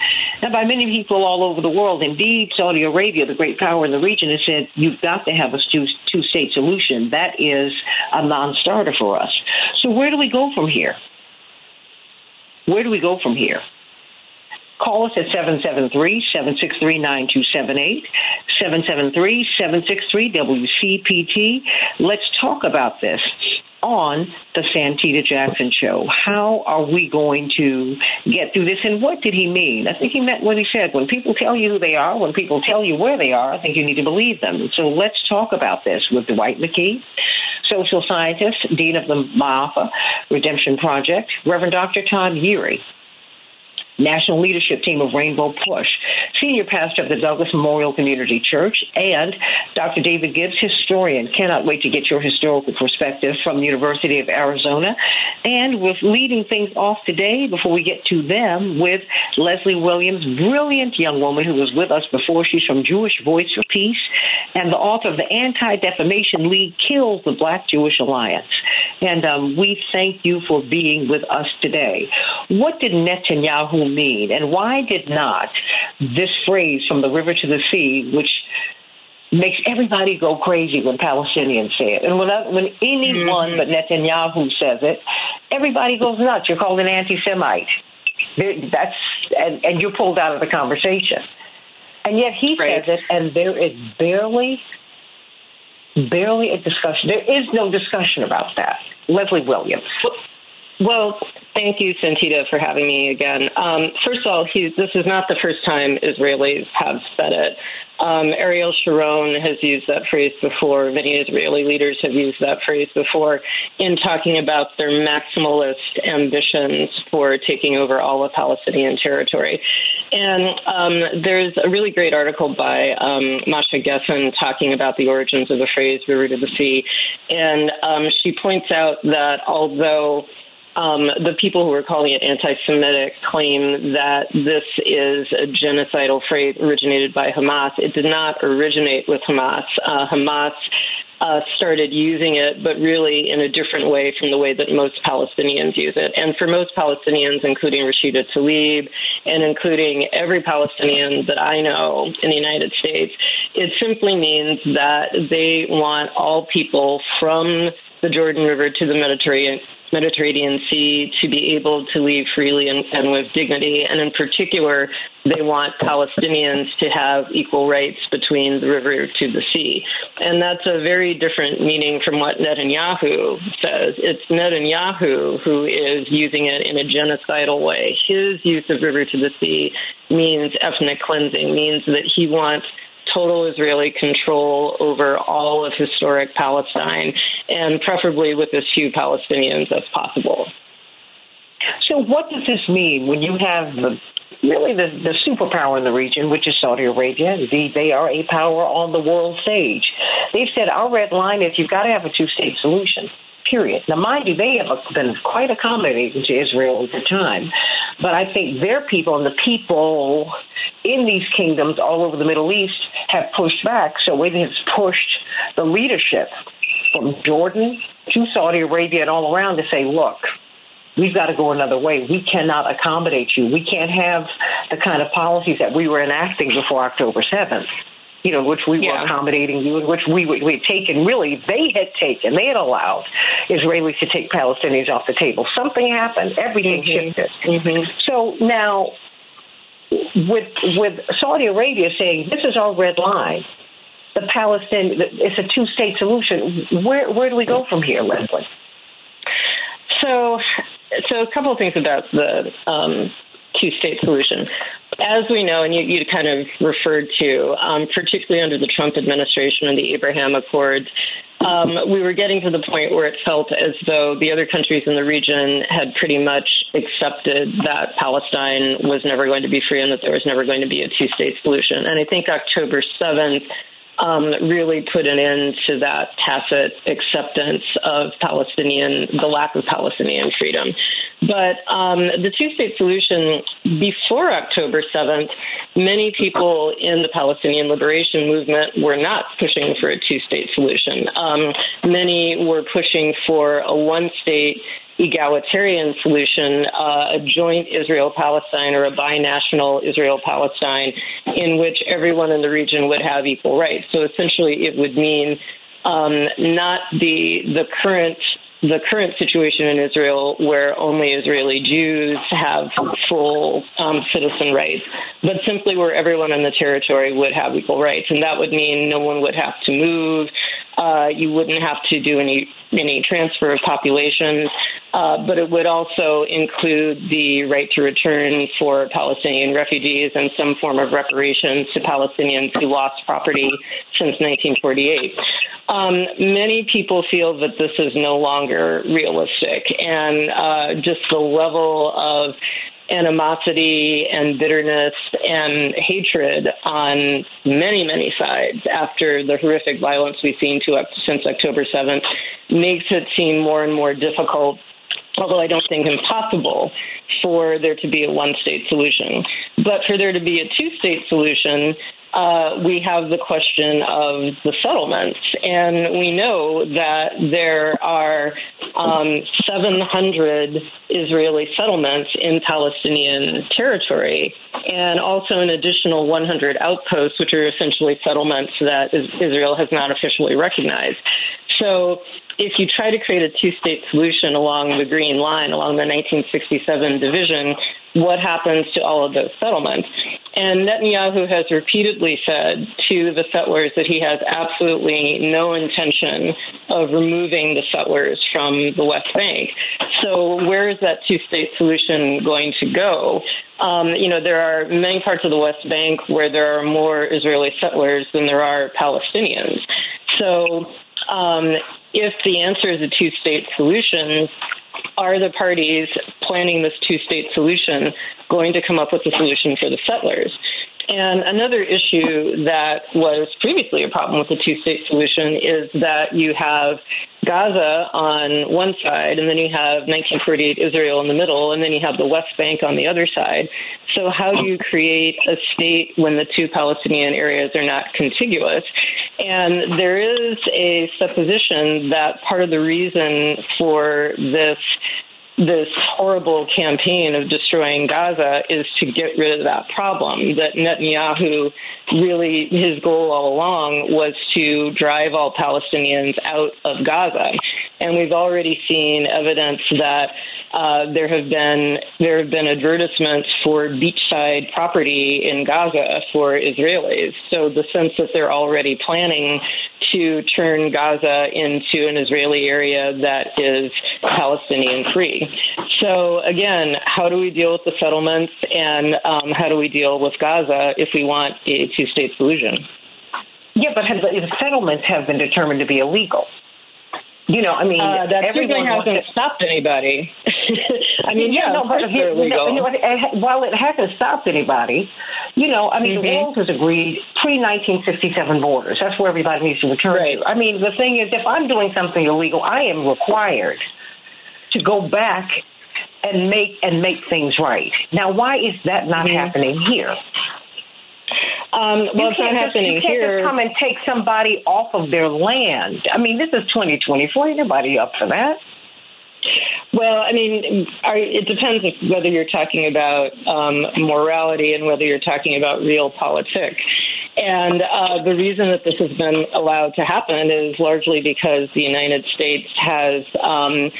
and by many people all over the world. Indeed, Saudi Arabia, the great power in the region, has said you've got to have a two state solution. That is a non starter for us. So, where do we go from here? Where do we go from here? Call us at 773-763-9278, 773-763-WCPT. Let's talk about this on the Santita Jackson show. How are we going to get through this? And what did he mean? I think he meant what he said. When people tell you who they are, when people tell you where they are, I think you need to believe them. So let's talk about this with Dwight McKee, social scientist, dean of the Ma'afa Redemption Project, Reverend Dr. Todd Yeary, National Leadership Team of Rainbow Push, Senior Pastor of the Douglas Memorial Community Church, and Dr. David Gibbs, historian. Cannot wait to get your historical perspective from the University of Arizona. And with leading things off today, before we get to them, with Lesley Williams, brilliant young woman who was with us before. She's from Jewish Voice for Peace and the author of the Anti Defamation League Kills the Black Jewish Alliance. And um, we thank you for being with us today. What did Netanyahu mean? And why did not this phrase from the river to the sea, which makes everybody go crazy when Palestinians say it. And when, when anyone mm-hmm. but Netanyahu says it, everybody goes nuts. You're called an anti-Semite. That's and, and you're pulled out of the conversation. And yet he right. says it, and there is barely, barely a discussion. There is no discussion about that. Lesley Williams. Well, thank you, Santita, for having me again. Um, first of all, this is not the first time Israelis have said it. Um, Ariel Sharon has used that phrase before. Many Israeli leaders have used that phrase before in talking about their maximalist ambitions for taking over all of Palestinian territory. And um, there's a really great article by um, Masha Gessen talking about the origins of the phrase river to the sea. And um, she points out that although um, the people who are calling it anti Semitic claim that this is a genocidal phrase originated by Hamas. It did not originate with Hamas. Uh, Hamas uh, started using it, but really in a different way from the way that most Palestinians use it. And for most Palestinians, including Rashida Tlaib and including every Palestinian that I know in the United States, it simply means that they want all people from the Jordan River to the Mediterranean Mediterranean Sea to be able to leave freely and, and, with dignity. And in particular, they want Palestinians to have equal rights between the river to the sea. And that's a very different meaning from what Netanyahu says. It's Netanyahu who is using it in a genocidal way. His use of river to the sea means ethnic cleansing, means that he wants total Israeli control over all of historic Palestine, and preferably with as few Palestinians as possible. So, what does this mean when you have the really the, the superpower in the region, which is Saudi Arabia? The, they are a power on the world stage. They've said our red line is you've got to have a two state solution period. Now, mind you, they have been quite accommodating to Israel over time, but I think their people and the people in these kingdoms all over the Middle East have pushed back. So it has pushed the leadership from Jordan to Saudi Arabia and all around to say, look, we've got to go another way. We cannot accommodate you. We can't have the kind of policies that we were enacting before October 7th you know, which we yeah. were accommodating you, and which we, we had taken, really, they had taken, they had allowed Israelis to take Palestinians off the table. Something happened, everything mm-hmm. shifted. Mm-hmm. So now, with with Saudi Arabia saying this is our red line, the Palestinian, it's a two state solution. Where where do we go from here, Lesley? So, so a couple of things about the um, two state solution. As we know, and you, you kind of referred to, um, particularly under the Trump administration and the Abraham Accords, um, we were getting to the point where it felt as though the other countries in the region had pretty much accepted that Palestine was never going to be free and that there was never going to be a two state solution. And I think October 7th um, really put an end to that tacit acceptance of Palestinian, the lack of Palestinian freedom. But um, the two state solution before October 7th, many people in the Palestinian liberation movement were not pushing for a two state solution. Um, many were pushing for a one state egalitarian solution, uh, a joint Israel Palestine or a binational Israel Palestine, in which everyone in the region would have equal rights. So essentially, it would mean um, not the the current the current situation in Israel, where only Israeli Jews have full um, citizen rights, but simply where everyone in the territory would have equal rights, and that would mean no one would have to move. Uh, you wouldn't have to do any any transfer of populations, uh, but it would also include the right to return for Palestinian refugees and some form of reparations to Palestinians who lost property since 1948. Um, many people feel that this is no longer realistic, and uh, just the level of animosity and bitterness and hatred on many, many sides after the horrific violence we've seen to, since October 7th makes it seem more and more difficult, although I don't think impossible, for there to be a one state solution. But for there to be a two state solution, uh, we have the question of the settlements. And we know that there are um, 700 Israeli settlements in Palestinian territory, and also an additional 100 outposts, which are essentially settlements that Israel has not officially recognized. So if you try to create a two state solution along the Green Line, along the 1967 division, what happens to all of those settlements? And Netanyahu has repeatedly said to the settlers that he has absolutely no intention of removing the settlers from the West Bank. So, where is that two state solution going to go? Um, you know, there are many parts of the West Bank where there are more Israeli settlers than there are Palestinians. So, um, if the answer is a two state solution, are the parties planning this two state solution going to come up with a solution for the settlers? And another issue that was previously a problem with the two state solution is that you have Gaza on one side, and then you have 1948 Israel in the middle, and then you have the West Bank on the other side. So, how do you create a state when the two Palestinian areas are not contiguous? And there is a supposition that part of the reason for this this horrible campaign of destroying Gaza is to get rid of that problem. That Netanyahu really, his goal all along was to drive all Palestinians out of Gaza. And we've already seen evidence that uh, there have been there have been advertisements for beachside property in Gaza for Israelis. So the sense that they're already planning to turn Gaza into an Israeli area that is Palestinian free. So, again, how do we deal with the settlements and um, how do we deal with Gaza if we want a two state solution? Yeah, but the settlements have been determined to be illegal. You know, I mean, uh, that everyone hasn't to, stopped anybody. I mean, yeah, no, but illegal. You know, while it hasn't stopped anybody, you know, I mean, mm-hmm. the world has agreed pre 1967 borders. That's where everybody needs to return right. to. I mean, the thing is, if I'm doing something illegal, I am required to go back and make and make things right. Now, why is that not mm-hmm. happening here? Um, well, it's not happening just, you can't here. Just come and take somebody off of their land. I mean, this is 2024. Ain't nobody up for that. Well, I mean, it depends whether you're talking about um, morality and whether you're talking about real politics. And uh, the reason that this has been allowed to happen is largely because the United States has um,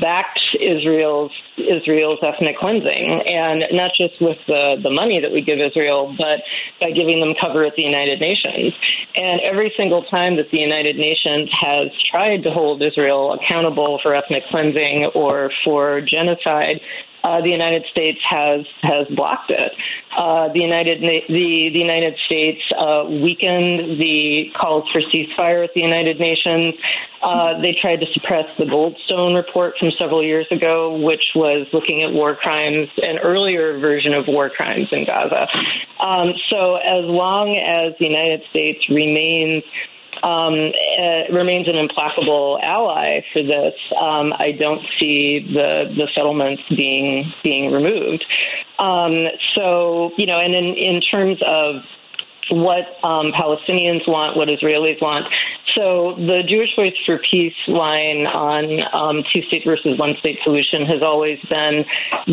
backed Israel's Israel's ethnic cleansing, and not just with the the money that we give Israel, but by giving them cover at the United Nations. And every single time that the United Nations has tried to hold Israel accountable for ethnic cleansing or for genocide, uh, the United States has has blocked it. Uh, the United the the United States uh, weakened the calls for ceasefire at the United Nations. Uh, they tried to suppress the Goldstone report from several years ago, which was looking at war crimes, an earlier version of war crimes in Gaza. Um, so as long as the United States remains um, uh, remains an implacable ally for this. Um, I don't see the the settlements being being removed. Um, so you know, and in in terms of what um, Palestinians want, what Israelis want. So the Jewish Voice for Peace line on um, two state versus one state solution has always been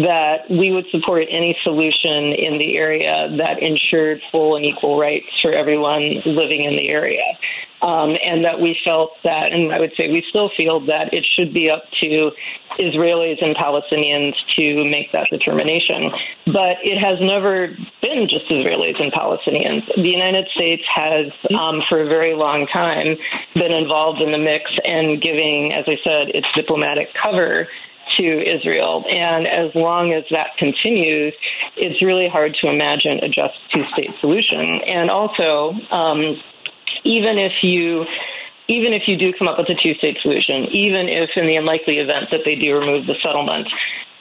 that we would support any solution in the area that ensured full and equal rights for everyone living in the area. Um, and that we felt that, and I would say we still feel that it should be up to Israelis and Palestinians to make that determination. But it has never been just Israelis and Palestinians. The United States has, um, for a very long time, been involved in the mix and giving, as I said, its diplomatic cover to Israel. And as long as that continues, it's really hard to imagine a just two state solution. And also, um, even if you even if you do come up with a two state solution, even if in the unlikely event that they do remove the settlement,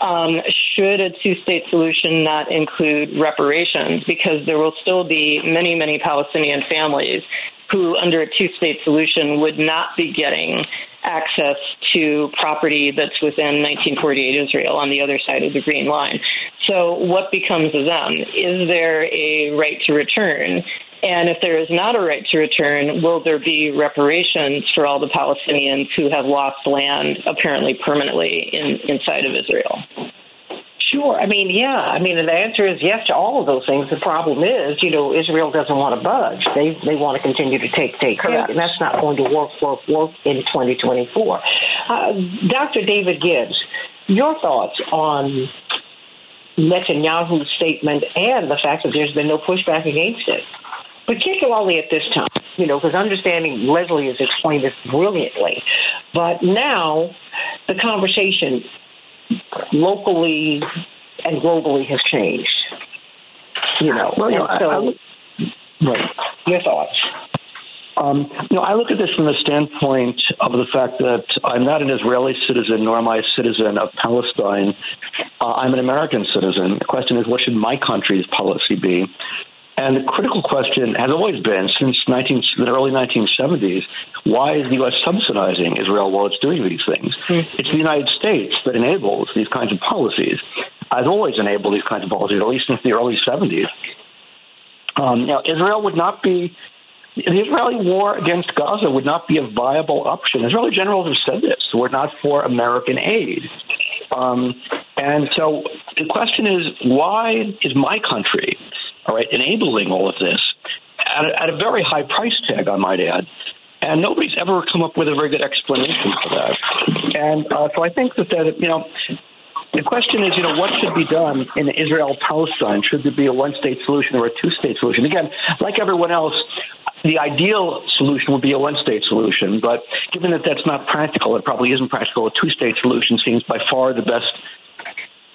um, should a two state solution not include reparations? Because there will still be many, many Palestinian families who, under a two state solution, would not be getting access to property that's within 1948 Israel on the other side of the Green Line. So, what becomes of them? Is there a right to return? And if there is not a right to return, will there be reparations for all the Palestinians who have lost land apparently permanently in, inside of Israel? Sure. I mean, yeah. I mean, the answer is yes to all of those things. The problem is, you know, Israel doesn't want to budge. They they want to continue to take, take, Correct. take, and that's not going to work, work, work in 2024. Uh, Dr. David Gibbs, your thoughts on Netanyahu's statement and the fact that there's been no pushback against it, particularly at this time. You know, because understanding Lesley has explained this brilliantly, but now the conversation locally and globally has changed. You know, Well, you know, and I- I Right. your thoughts? Um, you know, I look at this from the standpoint of the fact that I'm not an Israeli citizen, nor am I a citizen of Palestine. Uh, I'm an American citizen. The question is, what should my country's policy be? And the critical question has always been, since 19, the early 1970s, why is the U.S. subsidizing Israel while it's doing these things? It's the United States that enables these kinds of policies. Has always enabled these kinds of policies, at least since the early 70s. Um, now, Israel would not be the Israeli war against Gaza would not be a viable option. Israeli generals have said this. We're not for American aid. Um, and so the question is, why is my country, all right, enabling all of this at a, at a very high price tag, I might add? And nobody's ever come up with a very good explanation for that. And uh, so I think that, that, you know, the question is, you know, what should be done in Israel Palestine? Should there be a one state solution or a two state solution? Again, like everyone else, the ideal solution would be a one state solution, but given that that's not practical, it probably isn't practical, a two state solution seems by far the best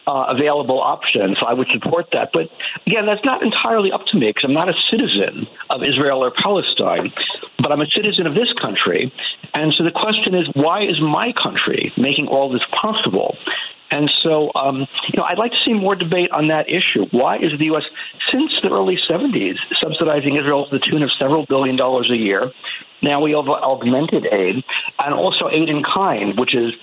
uh, available option. So I would support that. But again, that's not entirely up to me because I'm not a citizen of Israel or Palestine, but I'm a citizen of this country. And so the question is, why is my country making all this possible? And so, um, you know, I'd like to see more debate on that issue. Why is the U.S. since the early 70s subsidizing Israel to the tune of several billion dollars a year? Now we have augmented aid and also aid in kind, which is,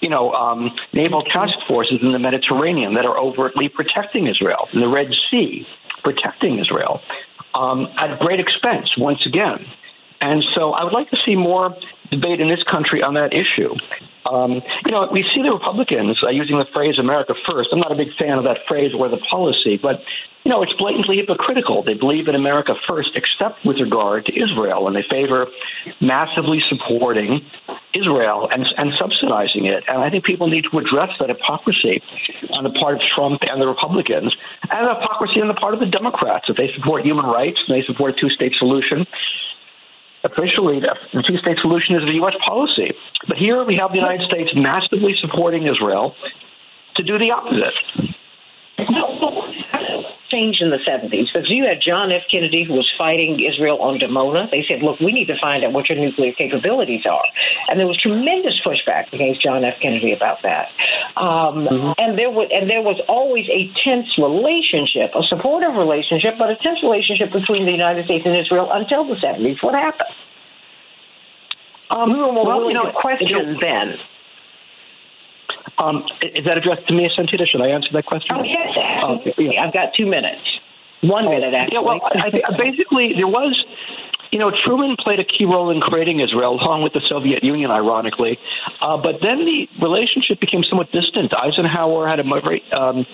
you know, um, naval task forces in the Mediterranean that are overtly protecting Israel, in the Red Sea, protecting Israel um, at great expense once again. And so I would like to see more debate in this country on that issue. Um, you know, we see the Republicans uh, using the phrase America first. I'm not a big fan of that phrase or the policy, but, you know, it's blatantly hypocritical. They believe in America first, except with regard to Israel, and they favor massively supporting Israel and, and subsidizing it. And I think people need to address that hypocrisy on the part of Trump and the Republicans, and the hypocrisy on the part of the Democrats. If they support human rights and they support a two state solution, officially the two state solution is the U.S. policy. But here we have the United States massively supporting Israel to do the opposite. Change in the 70s because you had John F. Kennedy who was fighting Israel on Dimona. They said, look, we need to find out what your nuclear capabilities are. And there was tremendous pushback against John F. Kennedy about that. Um, And there was and there was always a tense relationship, a supportive relationship, but a tense relationship between the United States and Israel until the 70s. What happened? Um, we were more well, willing you know, to question you know, then. Um, is that addressed to me, Santita? Should I answer that question? Oh, yes, Okay, yeah. I've got two minutes. One minute, actually. Yeah, well, I, I, basically, there was, you know, Truman played a key role in creating Israel, along with the Soviet Union, ironically. Uh, but then the relationship became somewhat distant. Eisenhower had a very, um,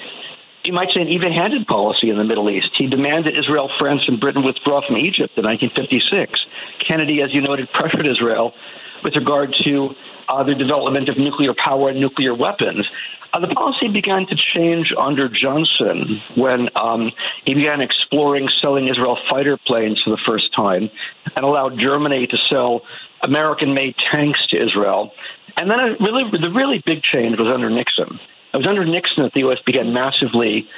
you might say, an even handed policy in the Middle East. He demanded Israel, France, and Britain withdraw from Egypt in 1956. Kennedy, as you noted, pressured Israel with regard to uh, the development of nuclear power and nuclear weapons. Uh, the policy began to change under Johnson when um, he began exploring selling Israel fighter planes for the first time and allowed Germany to sell American made tanks to Israel. And then really, the really big change was under Nixon. It was under Nixon that the U.S. began massively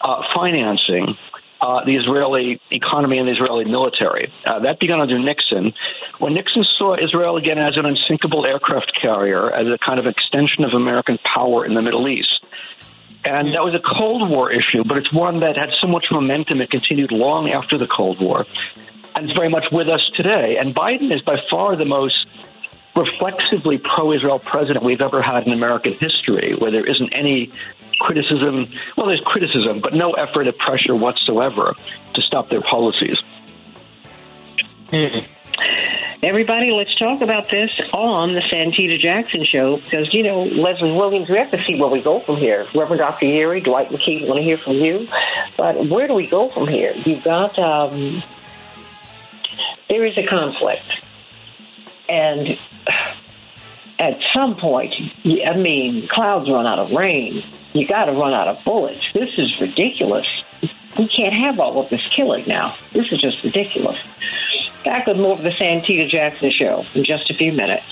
uh, financing uh, the Israeli economy and the Israeli military. Uh, that began under Nixon. When Nixon saw Israel again as an unsinkable aircraft carrier, as a kind of extension of American power in the Middle East. And that was a Cold War issue, but it's one that had so much momentum it continued long after the Cold War. And it's very much with us today. And Biden is by far the most reflexively pro Israel president we've ever had in American history, where there isn't any criticism. Well, there's criticism, but no effort at pressure whatsoever to stop their policies. Everybody, let's talk about this on the Santita Jackson Show because, you know, Lesley Williams, we have to see where we go from here. Reverend Dr. Yeary, Dwight McKee, want to hear from you. But where do we go from here? You've got, um, there is a conflict. And at some point, I mean, clouds run out of rain. You got to run out of bullets. This is ridiculous. We can't have all of this killing now. This is just ridiculous. Back with more of the Santita Jackson Show in just a few minutes.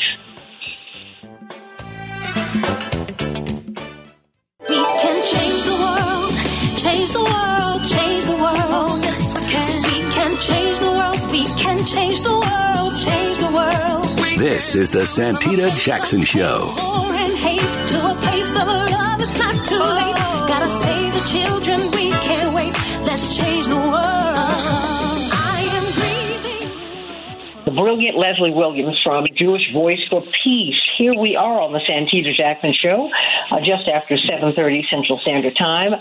We can change the world, change the world, change the world. Yes, we can. We can change the world, we can change the world, change the world. This is the Santita Jackson Show. Gotta save the children, brilliant Lesley Williams from Jewish Voice for Peace. Here we are on the Santita Jackson Show, uh, just after 7:30 Central Standard Time.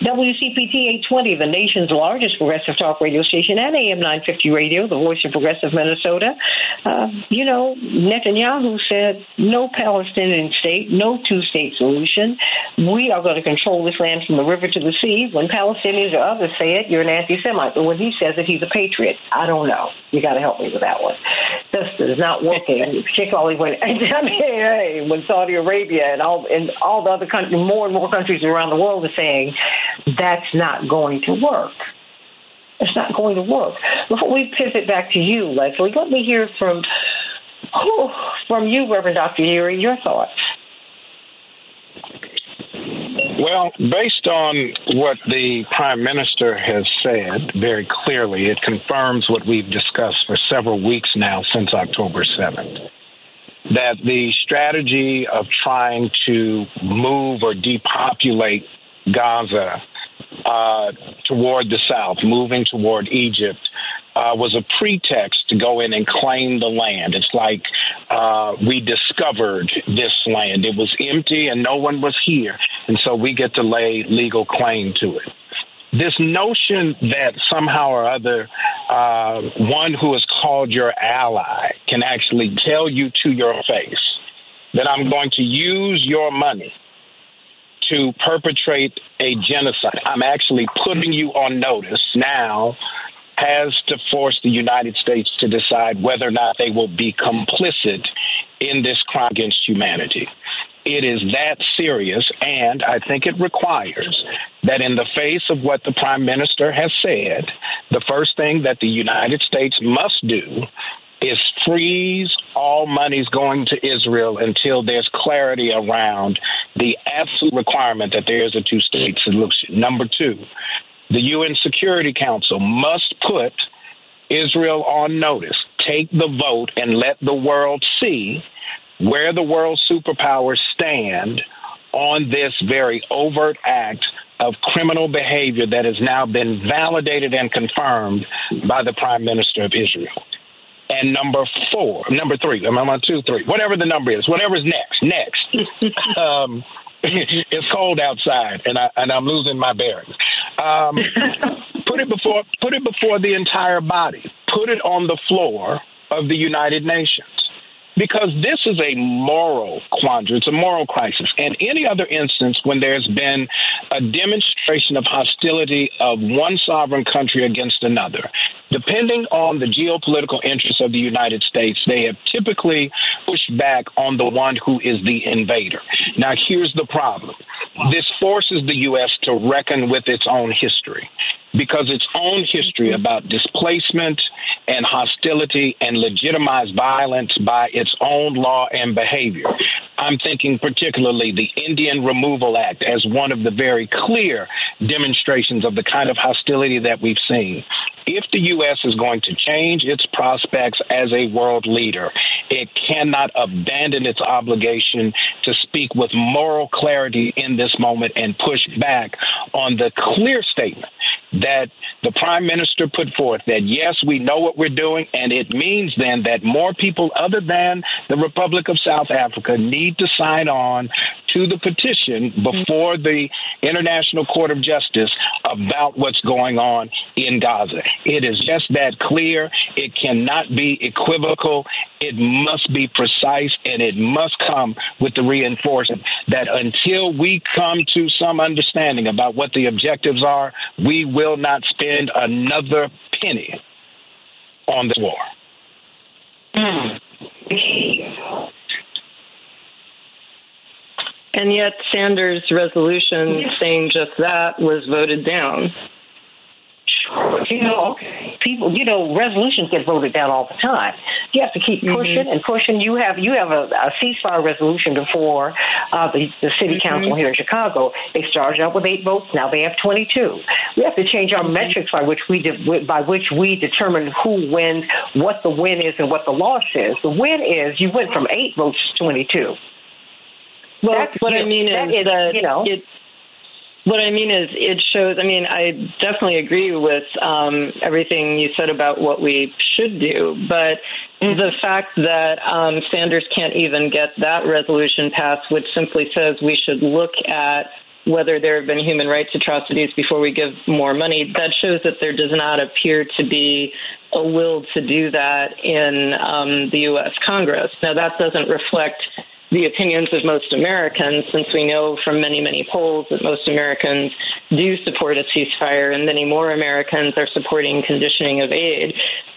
WCPT 820, the nation's largest progressive talk radio station, and AM 950 Radio, the voice of progressive Minnesota. Uh, you know, Netanyahu said no Palestinian state, no two-state solution. We are going to control this land from the river to the sea. When Palestinians or others say it, you're an anti-Semite. But when he says it, he's a patriot. I don't know. You got to help me with that one. This is not working, particularly when when Saudi Arabia and all and all the other countries, more and more countries around the world are saying that's not going to work. It's not going to work. Before we pivot back to you, Lesley, let me hear from oh, from you, Reverend Dr. Yeary, your thoughts. Well, based on what the Prime Minister has said very clearly, it confirms what we've discussed for several weeks now since October 7th. That the strategy of trying to move or depopulate Gaza uh, toward the south, moving toward Egypt, uh, was a pretext to go in and claim the land. It's like uh, we discovered this land. It was empty and no one was here. And so we get to lay legal claim to it. This notion that somehow or other uh, one who is called your ally can actually tell you to your face that I'm going to use your money to perpetrate a genocide. I'm actually putting you on notice now has to force the United States to decide whether or not they will be complicit in this crime against humanity. It is that serious, and I think it requires that, in the face of what the Prime Minister has said, the first thing that the United States must do is freeze all monies going to Israel until there's clarity around the absolute requirement that there is a two state solution. Number two, the UN Security Council must put Israel on notice. Take the vote and let the world see where the world superpowers stand on this very overt act of criminal behavior that has now been validated and confirmed by the Prime Minister of Israel. And number four, number three, I'm on two, three, whatever the number is, whatever's next, next. um, it's cold outside, and I and I'm losing my bearings. Um, put it before put it before the entire body. Put it on the floor of the United Nations. Because this is a moral quandary, it's a moral crisis. And any other instance when there's been a demonstration of hostility of one sovereign country against another, depending on the geopolitical interests of the United States, they have typically pushed back on the one who is the invader. Now, here's the problem this forces the U.S. to reckon with its own history because its own history about displacement and hostility and legitimized violence by its own law and behavior. I'm thinking particularly the Indian Removal Act as one of the very clear demonstrations of the kind of hostility that we've seen. If the U.S. is going to change its prospects as a world leader, it cannot abandon its obligation to speak with moral clarity in this moment and push back on the clear statement that the prime minister put forth that yes, we know what we're doing, and it means then that more people other than the Republic of South Africa need to sign on to the petition before the International Court of Justice about what's going on in Gaza. It is just that clear. It cannot be equivocal. It must be precise, and it must come with the reinforcement that until we come to some understanding about what the objectives are, we will not spend another penny on this war. Mm. And yet, Sanders' resolution saying just that was voted down. You know, people. You know, resolutions get voted down all the time. You have to keep pushing mm-hmm. and pushing. You have you have a, a ceasefire resolution before uh, the, the city mm-hmm. council here in Chicago. They started out with eight votes. Now they have twenty two. We have to change our mm-hmm. metrics by which we de- by which we determine who wins, what the win is, and what the loss is. The win is you went from eight votes to twenty two. Well, That's, what I mean is, is that you know. It, what I mean is, it shows. I mean, I definitely agree with um, everything you said about what we should do, but mm-hmm. the fact that um, Sanders can't even get that resolution passed, which simply says we should look at whether there have been human rights atrocities before we give more money, that shows that there does not appear to be a will to do that in um, the U.S. Congress. Now, that doesn't reflect the opinions of most Americans, since we know from many, many polls that most Americans do support a ceasefire and many more Americans are supporting conditioning of aid.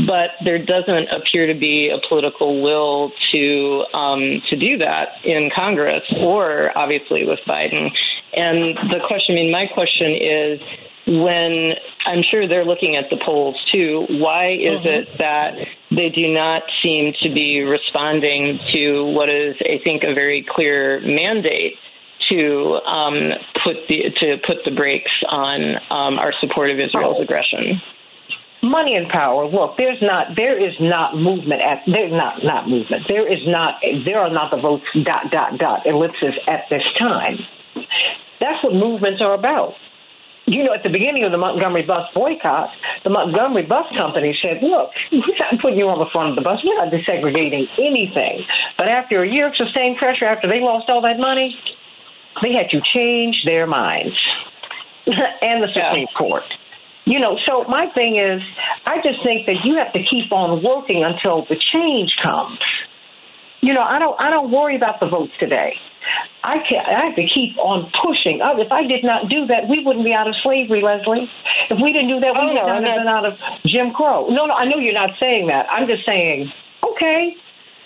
But there doesn't appear to be a political will to um, to do that in Congress or obviously with Biden. And the question, I mean, my question is when I'm sure they're looking at the polls too, why is mm-hmm. it that they do not seem to be responding to what is, I think, a very clear mandate to um, put the to put the brakes on um, our support of Israel's oh. aggression? money and power. Look, there's not there is not movement at there's not not movement. There is not there are not the votes dot dot dot ellipses at this time. That's what movements are about you know, at the beginning of the Montgomery bus boycott, the Montgomery bus company said, look, we're not putting you on the front of the bus. We're not desegregating anything. But after a year of sustained pressure, after they lost all that money, they had to change their minds and the Supreme yeah. Court. You know, so my thing is, I just think that you have to keep on working until the change comes. You know, I don't, I don't worry about the votes today. I can I have to keep on pushing. Oh, if I did not do that, we wouldn't be out of slavery, Lesley. If we didn't do that, we oh, would no, not have been out of Jim Crow. No, no, I know you're not saying that. I'm just saying, okay,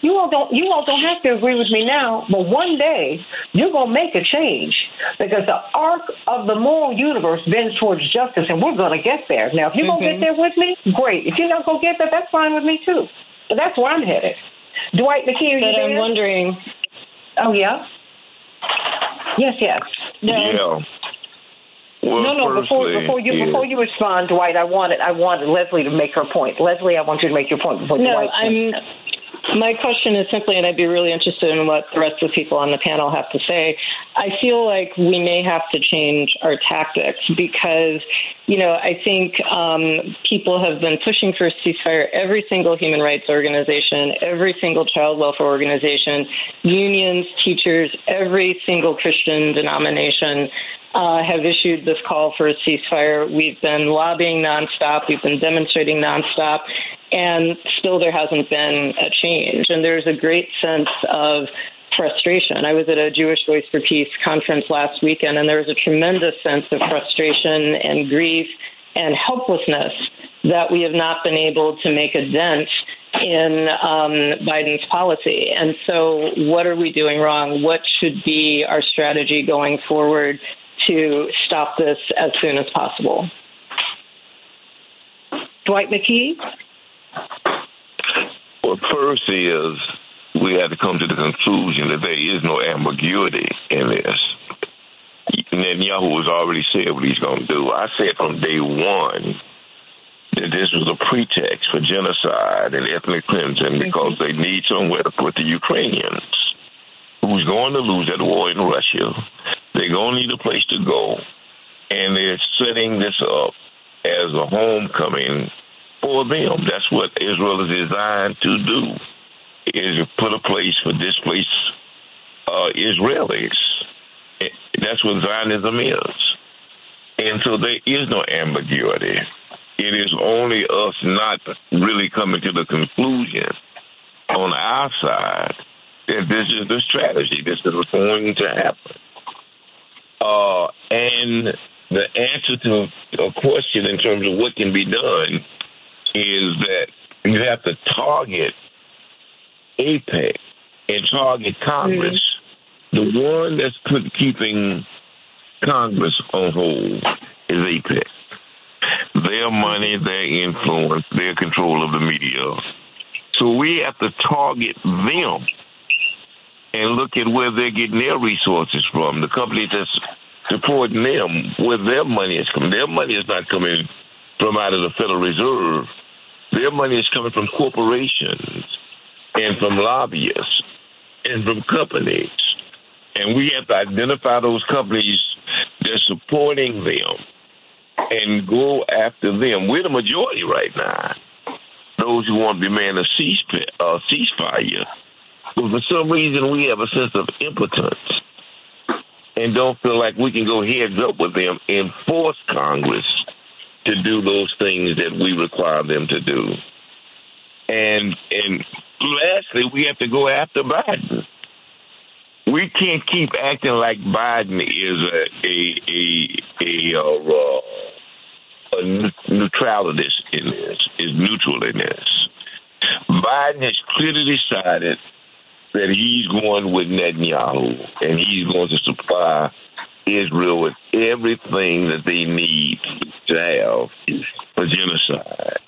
you all don't you all don't have to agree with me now, but one day you're gonna make a change because the arc of the moral universe bends towards justice, and we're gonna get there. Now, if you're mm-hmm. gonna get there with me, great. If you're not gonna get there, that's fine with me too. But that's where I'm headed. Dwight McKee, But I'm wondering. Oh yeah. Yes, yes. No. Yeah. Well, no, no. Before before you yeah. before you respond, Dwight, I wanted I wanted Lesley to make her point. Lesley, I want you to make your point before no, Dwight. I'm my question is simply, and I'd be really interested in what the rest of the people on the panel have to say. I feel like we may have to change our tactics because, you know, I think um, people have been pushing for a ceasefire. Every single human rights organization, every single child welfare organization, unions, teachers, every single Christian denomination uh, have issued this call for a ceasefire. We've been lobbying nonstop. We've been demonstrating nonstop. And still, there hasn't been a change. And there's a great sense of frustration. I was at a Jewish Voice for Peace conference last weekend, and there was a tremendous sense of frustration and grief and helplessness that we have not been able to make a dent in um, Biden's policy. And so, what are we doing wrong? What should be our strategy going forward to stop this as soon as possible? Dwight McKee? Well, first is we have to come to the conclusion that there is no ambiguity in this. Netanyahu has already said what he's going to do. I said from day one that this was a pretext for genocide and ethnic cleansing because they need somewhere to put the Ukrainians who's going to lose that war in Russia. They're going to need a place to go. And they're setting this up as a homecoming for them. That's what Israel is designed to do, is to put a place for displaced uh, Israelis. That's what Zionism is. And so there is no ambiguity. It is only us not really coming to the conclusion on our side this is the strategy. This is what's going to happen. Uh, and the answer to a question in terms of what can be done is that you have to target AIPAC and target Congress. Mm-hmm. The one that's put, keeping Congress on hold is AIPAC. Their money, their influence, their control of the media. So we have to target them and look at where they're getting their resources from. The companies that's supporting them, where their money is coming. Their money is not coming from out of the Federal Reserve. Their money is coming from corporations and from lobbyists and from companies. And we have to identify those companies that's supporting them and go after them. We're the majority right now. Those who want to demand a uh, ceasefire. But for some reason, we have a sense of impotence and don't feel like we can go heads up with them and force Congress to do those things that we require them to do. And and lastly, we have to go after Biden. We can't keep acting like Biden is a a a a, uh, a neutralist in this, is neutral in this. Biden has clearly decided that he's going with Netanyahu and he's going to supply Israel with everything that they need to have for genocide.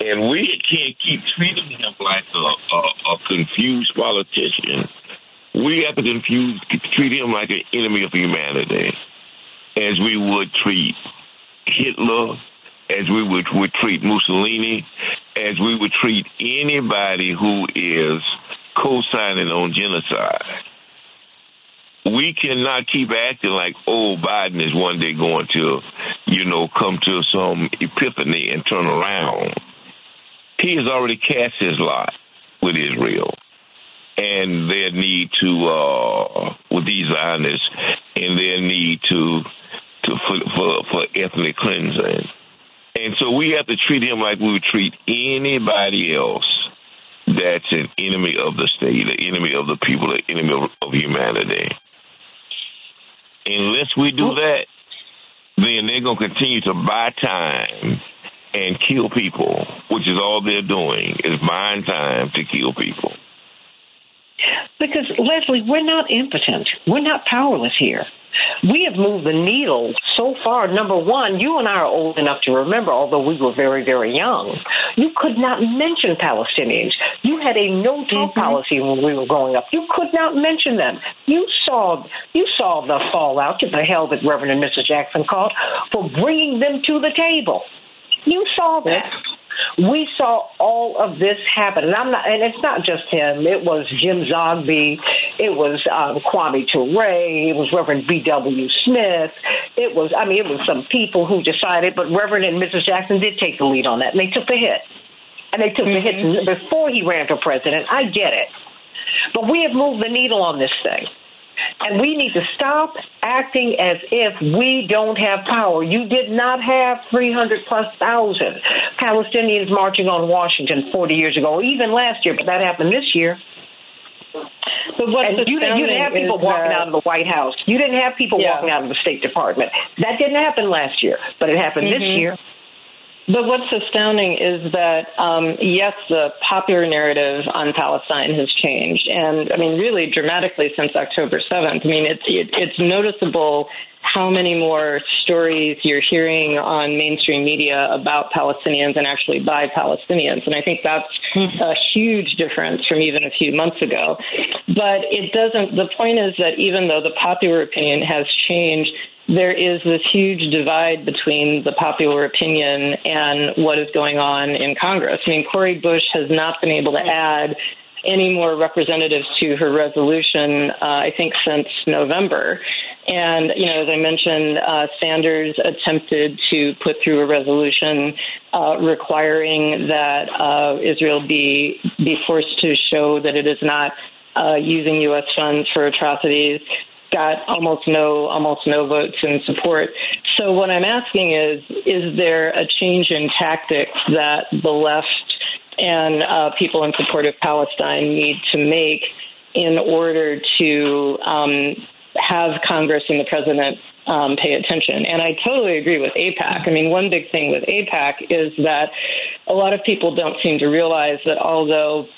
And we can't keep treating him like a, a, a confused politician. We have to confuse, treat him like an enemy of humanity, as we would treat Hitler, as we would, would treat Mussolini, as we would treat anybody who is co-signing on genocide. We cannot keep acting like, oh, Biden is one day going to, you know, come to some epiphany and turn around. He has already cast his lot with Israel and their need to, uh, with these Zionists, and their need to, to for, for, for ethnic cleansing. And so we have to treat him like we would treat anybody else that's an enemy of the state, an enemy of the people, an enemy of, of humanity. Unless we do that, then they're going to continue to buy time and kill people, which is all they're doing, is buying time to kill people. Because, Lesley, we're not impotent. We're not powerless here. We have moved the needle so far. Number one, you and I are old enough to remember, although we were very, very young, you could not mention Palestinians. You had a no talk mm-hmm. policy when we were growing up. You could not mention them. You saw you saw the fallout to the hell that Reverend and Mrs. Jackson called for bringing them to the table. You saw that. We saw all of this happen, and I'm not. And it's not just him. It was Jim Zogby. It was um, Kwame Ture. It was Reverend B.W. Smith. It was. I mean, it was some people who decided. But Reverend and Mrs. Jackson did take the lead on that, and they took the hit. And they took mm-hmm. the hit before he ran for president. I get it, but we have moved the needle on this thing. And we need to stop acting as if we don't have power. You did not have 300 plus thousand Palestinians marching on Washington 40 years ago, even last year, but that happened this year. But what you, didn't, you didn't have people walking out of the White House. You didn't have people yeah. walking out of the State Department. That didn't happen last year, but it happened mm-hmm. this year. But what's astounding is that, um, yes, the popular narrative on Palestine has changed, and I mean, really dramatically since October 7th. I mean, it's it, it's noticeable how many more stories you're hearing on mainstream media about Palestinians and actually by Palestinians. And I think that's hmm. a huge difference from even a few months ago. But it doesn't, the point is that even though the popular opinion has changed, there is this huge divide between the popular opinion and what is going on in Congress. I mean, Cori Bush has not been able to add any more representatives to her resolution, uh, I think, since November. And, you know, as I mentioned, uh, Sanders attempted to put through a resolution uh, requiring that uh, Israel be, be forced to show that it is not uh, using U.S. funds for atrocities got almost no almost no votes in support. So what I'm asking is is there a change in tactics that the left and uh, people in support of Palestine need to make in order to um, have Congress and the president um, pay attention. And I totally agree with AIPAC. I mean, one big thing with AIPAC is that a lot of people don't seem to realize that although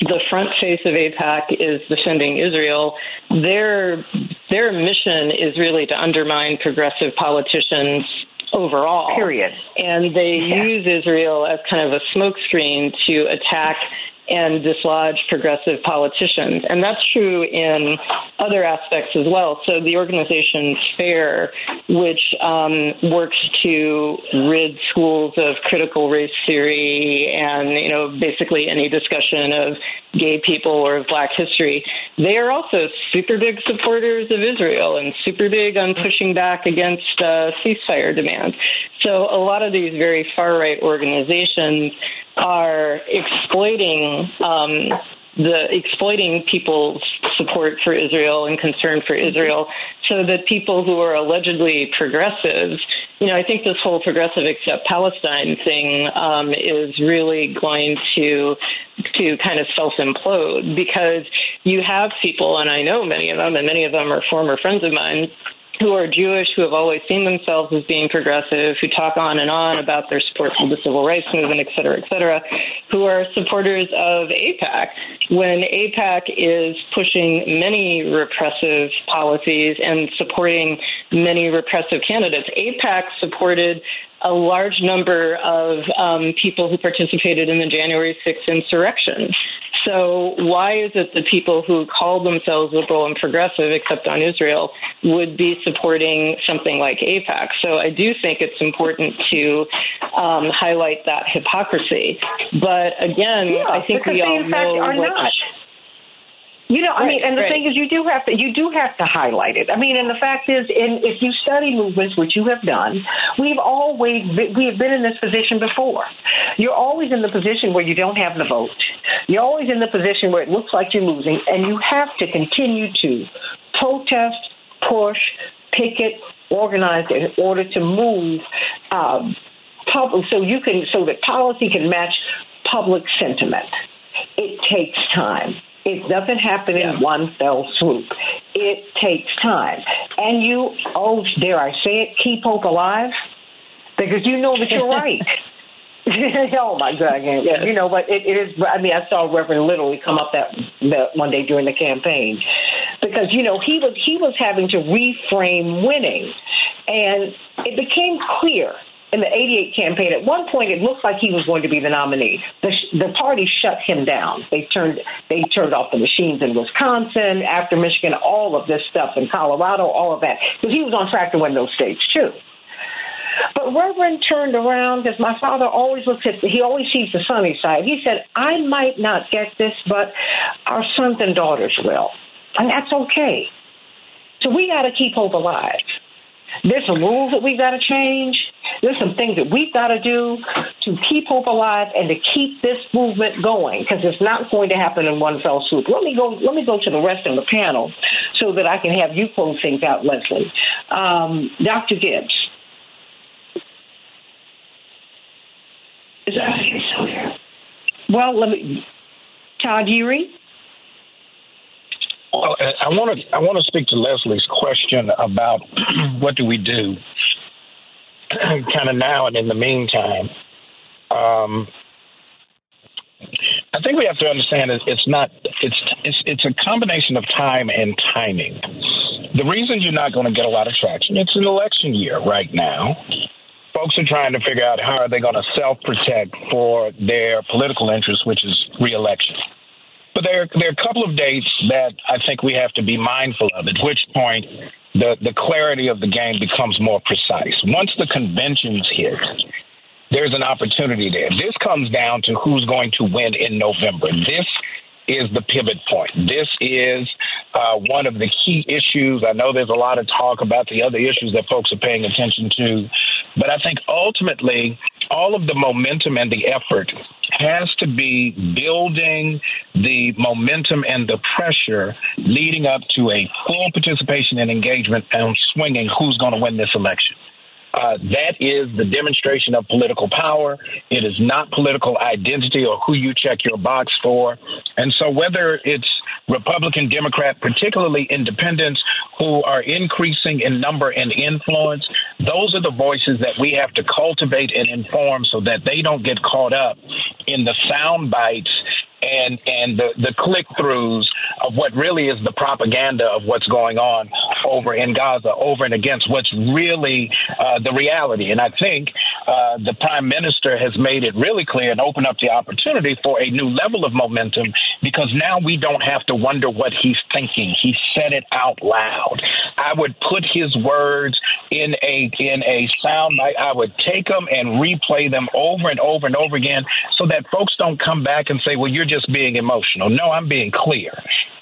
the front face of AIPAC is defending Israel. Their their mission is really to undermine progressive politicians overall. Period. And they Yeah. use Israel as kind of a smokescreen to attack and dislodge progressive politicians. And that's true in other aspects as well. So the organization FAIR, which um, works to rid schools of critical race theory and, you know, basically any discussion of gay people or of black history, they are also super big supporters of Israel and super big on pushing back against uh, ceasefire demands. So a lot of these very far right organizations are exploiting um, the exploiting people's support for Israel and concern for Israel, so that people who are allegedly progressives, you know, I think this whole progressive accept Palestine thing um, is really going to to kind of self implode because you have people, and I know many of them, and many of them are former friends of mine who are Jewish, who have always seen themselves as being progressive, who talk on and on about their support for the civil rights movement, et cetera, et cetera, who are supporters of AIPAC when AIPAC is pushing many repressive policies and supporting many repressive candidates. AIPAC supported a large number of um, people who participated in the January 6th insurrection. So, why is it that people who call themselves liberal and progressive, except on Israel, would be supporting something like AIPAC? So, I do think it's important to um, highlight that hypocrisy. But again, Yeah, I think we all fact know are what. not. You know, I mean, and the right. thing is, you do have to, you do have to highlight it. I mean, and the fact is, in if you study movements, which you have done, we've always been, we have been in this position before. You're always in the position where you don't have the vote. You're always in the position where it looks like you're losing, and you have to continue to protest, push, picket, organize in order to move um, public, so you can, so that policy can match public sentiment. It takes time. It doesn't happen in one fell swoop. It takes time. And you, oh, dare I say it, keep hope alive because you know that you're right. oh my God! Yes. You know, but it, it is. I mean, I saw Reverend literally come up that that one day during the campaign because you know he was he was having to reframe winning, and it became clear in the 88 campaign. At one point, it looked like he was going to be the nominee. The, the party shut him down. They turned they turned off the machines in Wisconsin, after Michigan, all of this stuff in Colorado, all of that because he was on track to win those states too. But Reverend turned around because my father always looks at, he always sees the sunny side. He said, I might not get this, but our sons and daughters will. And that's okay. So we got to keep hope alive. There's some rules that we've got to change. There's some things that we've got to do to keep hope alive and to keep this movement going because it's not going to happen in one fell swoop. Let me go. Let me go to the rest of the panel so that I can have you close things out, Lesley. Um, Dr. Gibbs. Is that so here? Well, let me. Todd Yeary. Well, I want to I want to speak to Lesley's question about what do we do, kind of now and in the meantime. Um, I think we have to understand that it's not it's it's it's a combination of time and timing. The reason you're not going to get a lot of traction, it's an election year right now. Folks are trying to figure out how are they going to self protect for their political interests, which is reelection. But there, there are a couple of dates that I think we have to be mindful of, at which point the, the clarity of the game becomes more precise. Once the conventions hit, there's an opportunity there. This comes down to who's going to win in November. This is the pivot point. This is uh, one of the key issues. I know there's a lot of talk about the other issues that folks are paying attention to, but I think ultimately all of the momentum and the effort has to be building the momentum and the pressure leading up to a full participation and engagement and swinging who's going to win this election. Uh, that is the demonstration of political power. It is not political identity or who you check your box for. And so, whether it's Republican, Democrat, particularly independents who are increasing in number and influence, those are the voices that we have to cultivate and inform so that they don't get caught up in the sound bites and and the, the click throughs of what really is the propaganda of what's going on over in Gaza, over and against what's really uh, the reality. And I think uh, the prime minister has made it really clear and opened up the opportunity for a new level of momentum because now we don't have to wonder what he's thinking. He said it out loud. I would put his words in a in a sound bite. I would take them and replay them over and over and over again so that folks don't come back and say, "Well, you're just being emotional." No, I'm being clear.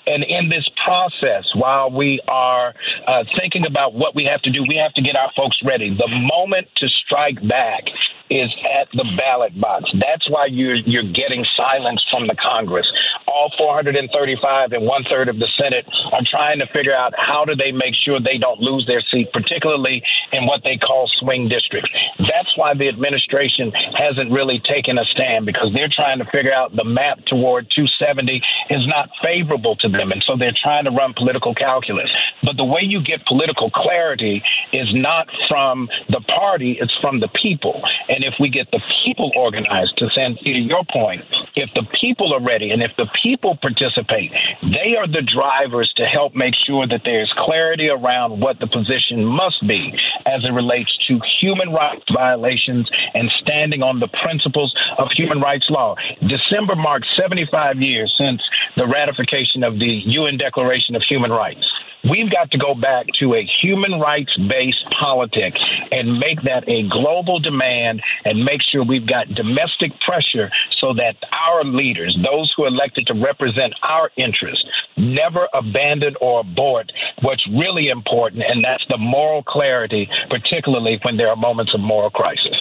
And in this process, while we are uh, thinking about what we have to do, we have to get our folks ready. The moment to strike back is at the ballot box. That's why you're you're getting silence from the Congress. All 435 and one third of the Senate are trying to figure out how do they make sure they don't lose their seat, particularly in what they call swing districts. That's why the administration hasn't really taken a stand because they're trying to figure out the map toward 270 is not favorable to them, and so they're trying to run political calculus. But the way you get political clarity is not from the party; it's from the people. And if we get the people organized, to send to your point, if the people are ready and if the people participate, they are the drivers to help make sure that there's clarity around what the position must be as it relates to human rights violations and standing on the principles of human rights law. December marks 75 years since the ratification of the UN Declaration of Human Rights. We've got to go back to a human rights based politic and make that a global demand and make sure we've got domestic pressure so that our leaders, those who are elected to represent our interests, never abandon or abort what's really important, and that's the moral clarity, particularly when there are moments of moral crisis.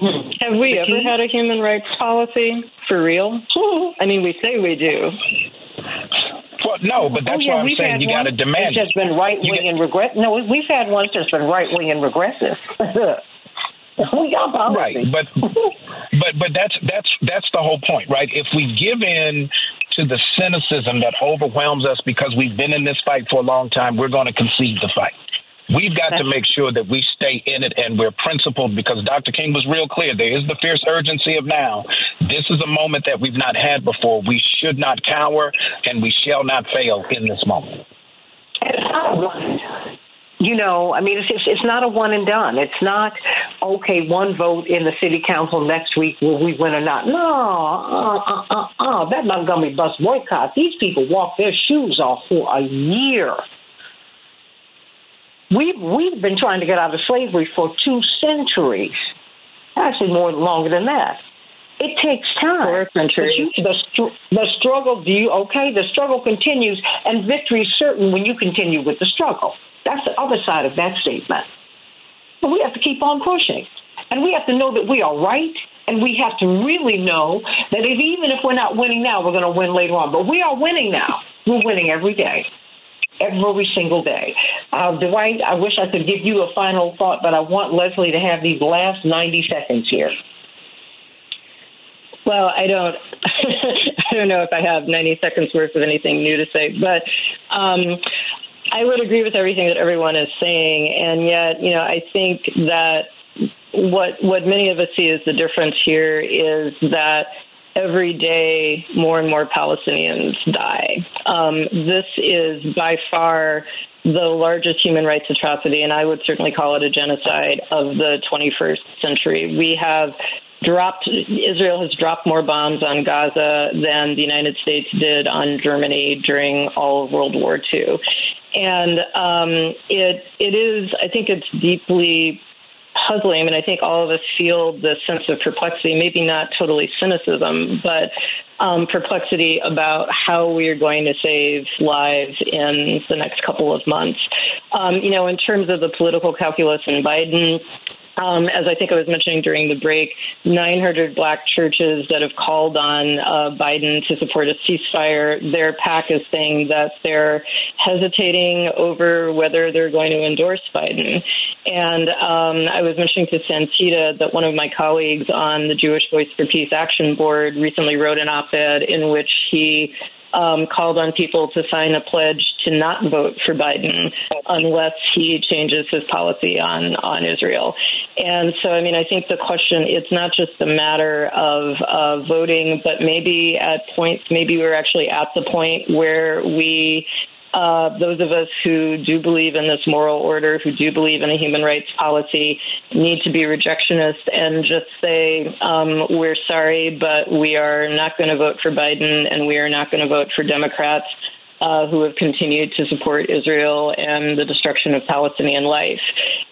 Have we ever had a human rights policy for real? I mean, we say we do. Well, no, but oh, that's oh, yeah, why I'm saying you got to demand that's it. just been right wing and regret. No, we've had ones that's been right wing and regressive. we got Right, but but but that's that's that's the whole point, right? If we give in to the cynicism that overwhelms us because we've been in this fight for a long time, we're going to concede the fight. We've got to make sure that we stay in it and we're principled because Dr. King was real clear. There is the fierce urgency of now. This is a moment that we've not had before. We should not cower and we shall not fail in this moment. And how right. You know, I mean, it's, it's it's not a one and done. It's not okay. One vote in the city council next week will we win or not? No, uh, uh, uh, uh. That Montgomery bus boycott. These people walk their shoes off for a year. We've we've been trying to get out of slavery for two centuries, actually more longer than that. It takes time. Four centuries. But you, the the struggle. Do you okay? The struggle continues, and victory is certain when you continue with the struggle. That's the other side of that statement. But we have to keep on pushing, and we have to know that we are right. And we have to really know that if, even if we're not winning now, we're going to win later on. But we are winning now. We're winning every day every single day. Uh, Dwight, I wish I could give you a final thought, but I want Lesley to have these last 90 seconds here. Well, I don't. I don't know if I have 90 seconds worth of anything new to say, but um, I would agree with everything that everyone is saying, and yet, you know, I think that what what many of us see as the difference here is that every day more and more Palestinians die. Um, this is by far the largest human rights atrocity, and I would certainly call it a genocide of the 21st century. We have dropped Israel has dropped more bombs on Gaza than the United States did on Germany during all of World War II, and um, it it is I think it's deeply puzzling. I mean, I think all of us feel the sense of perplexity, maybe not totally cynicism, but um, perplexity about how we are going to save lives in the next couple of months. Um, you know, in terms of the political calculus in Biden, um, as I think I was mentioning during the break, 900 black churches that have called on uh, Biden to support a ceasefire. Their PAC is saying that they're hesitating over whether they're going to endorse Biden. And um, I was mentioning to Santita that one of my colleagues on the Jewish Voice for Peace Action Board recently wrote an op ed in which he um, called on people to sign a pledge to not vote for Biden unless he changes his policy on on Israel. And so, I mean, I think the question it's not just a matter of uh, voting, but maybe at points, maybe we're actually at the point where we uh, those of us who do believe in this moral order, who do believe in a human rights policy, need to be rejectionist and just say, um, we're sorry, but we are not going to vote for Biden and we are not going to vote for Democrats. Uh, who have continued to support Israel and the destruction of Palestinian life,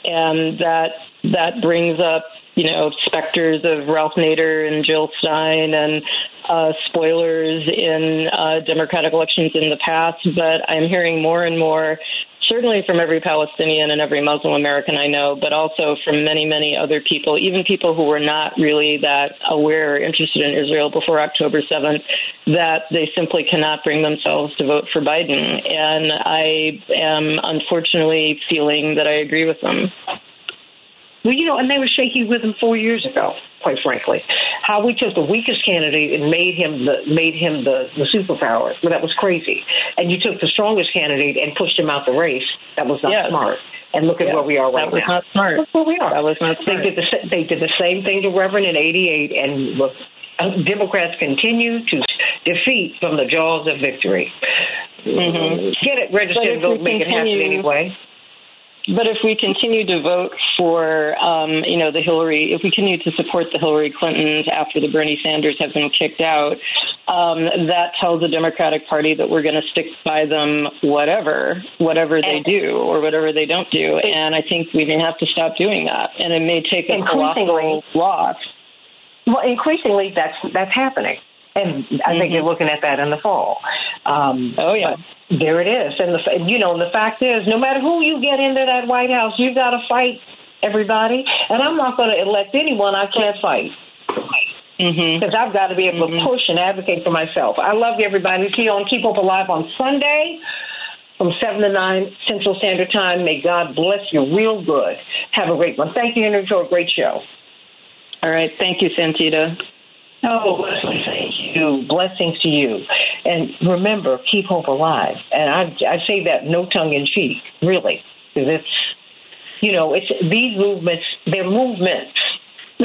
and that that brings up you know, specters of Ralph Nader and Jill Stein and uh, spoilers in uh, Democratic elections in the past. But I'm hearing more and more, certainly from every Palestinian and every Muslim American I know, but also from many, many other people, even people who were not really that aware or interested in Israel before October 7th, that they simply cannot bring themselves to vote for Biden. And I am unfortunately feeling that I agree with them. Well, you know, and they were shaky with him four years ago. Quite frankly, how we took the weakest candidate and made him the made him the the superpower. Well, that was crazy. And you took the strongest candidate and pushed him out the race. That was not Yes. smart. And look at Yeah, where we are right now. that was now. not smart. Look where we are. That was not They smart. did the they did the same thing to Reverend in '88, and look, uh, Democrats continue to defeat from the jaws of victory. Mhm. Get it registered and we make it happen anyway. But if we continue to vote for, um, you know, the Hillary, if we continue to support the Hillary Clintons after the Bernie Sanders have been kicked out, um, that tells the Democratic Party that we're going to stick by them, whatever, whatever they do or whatever they don't do. And I think we may have to stop doing that. And it may take a colossal loss. Well, increasingly, that's that's happening, and I think Mhm. you're looking at that in the fall. Um, Oh yeah. there it is, and the you know the fact is, no matter who you get into that White House, you've got to fight everybody. And I'm not going to elect anyone I can't fight hmm because I've got to be able to push and advocate for myself. I love you, everybody. See you on Keep Hope Alive on Sunday. From 7 to 9 Central Standard Time. May God bless you real good. Have a great one. Thank you, Henry, for a great show. All right. Thank you, Santita. Oh, Lesley, thank you. Blessings to you. And remember, keep hope alive. And I, I say that no tongue in cheek, really, because it's, you know, it's these movements. They're movements,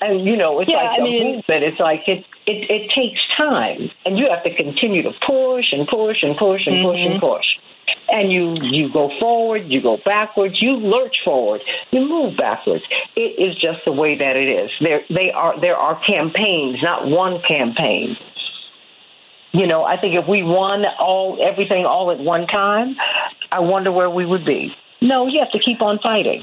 and you know, it's Yeah, like I a mean- movement. It's like it, it, it takes time, and you have to continue to push and push and push and push and mm-hmm. push. And you you go forward, you go backwards, you lurch forward, you move backwards. It is just the way that it is. There they are there are campaigns, not one campaign. You know, I think if we won all everything all at one time, I wonder where we would be. No, you have to keep on fighting.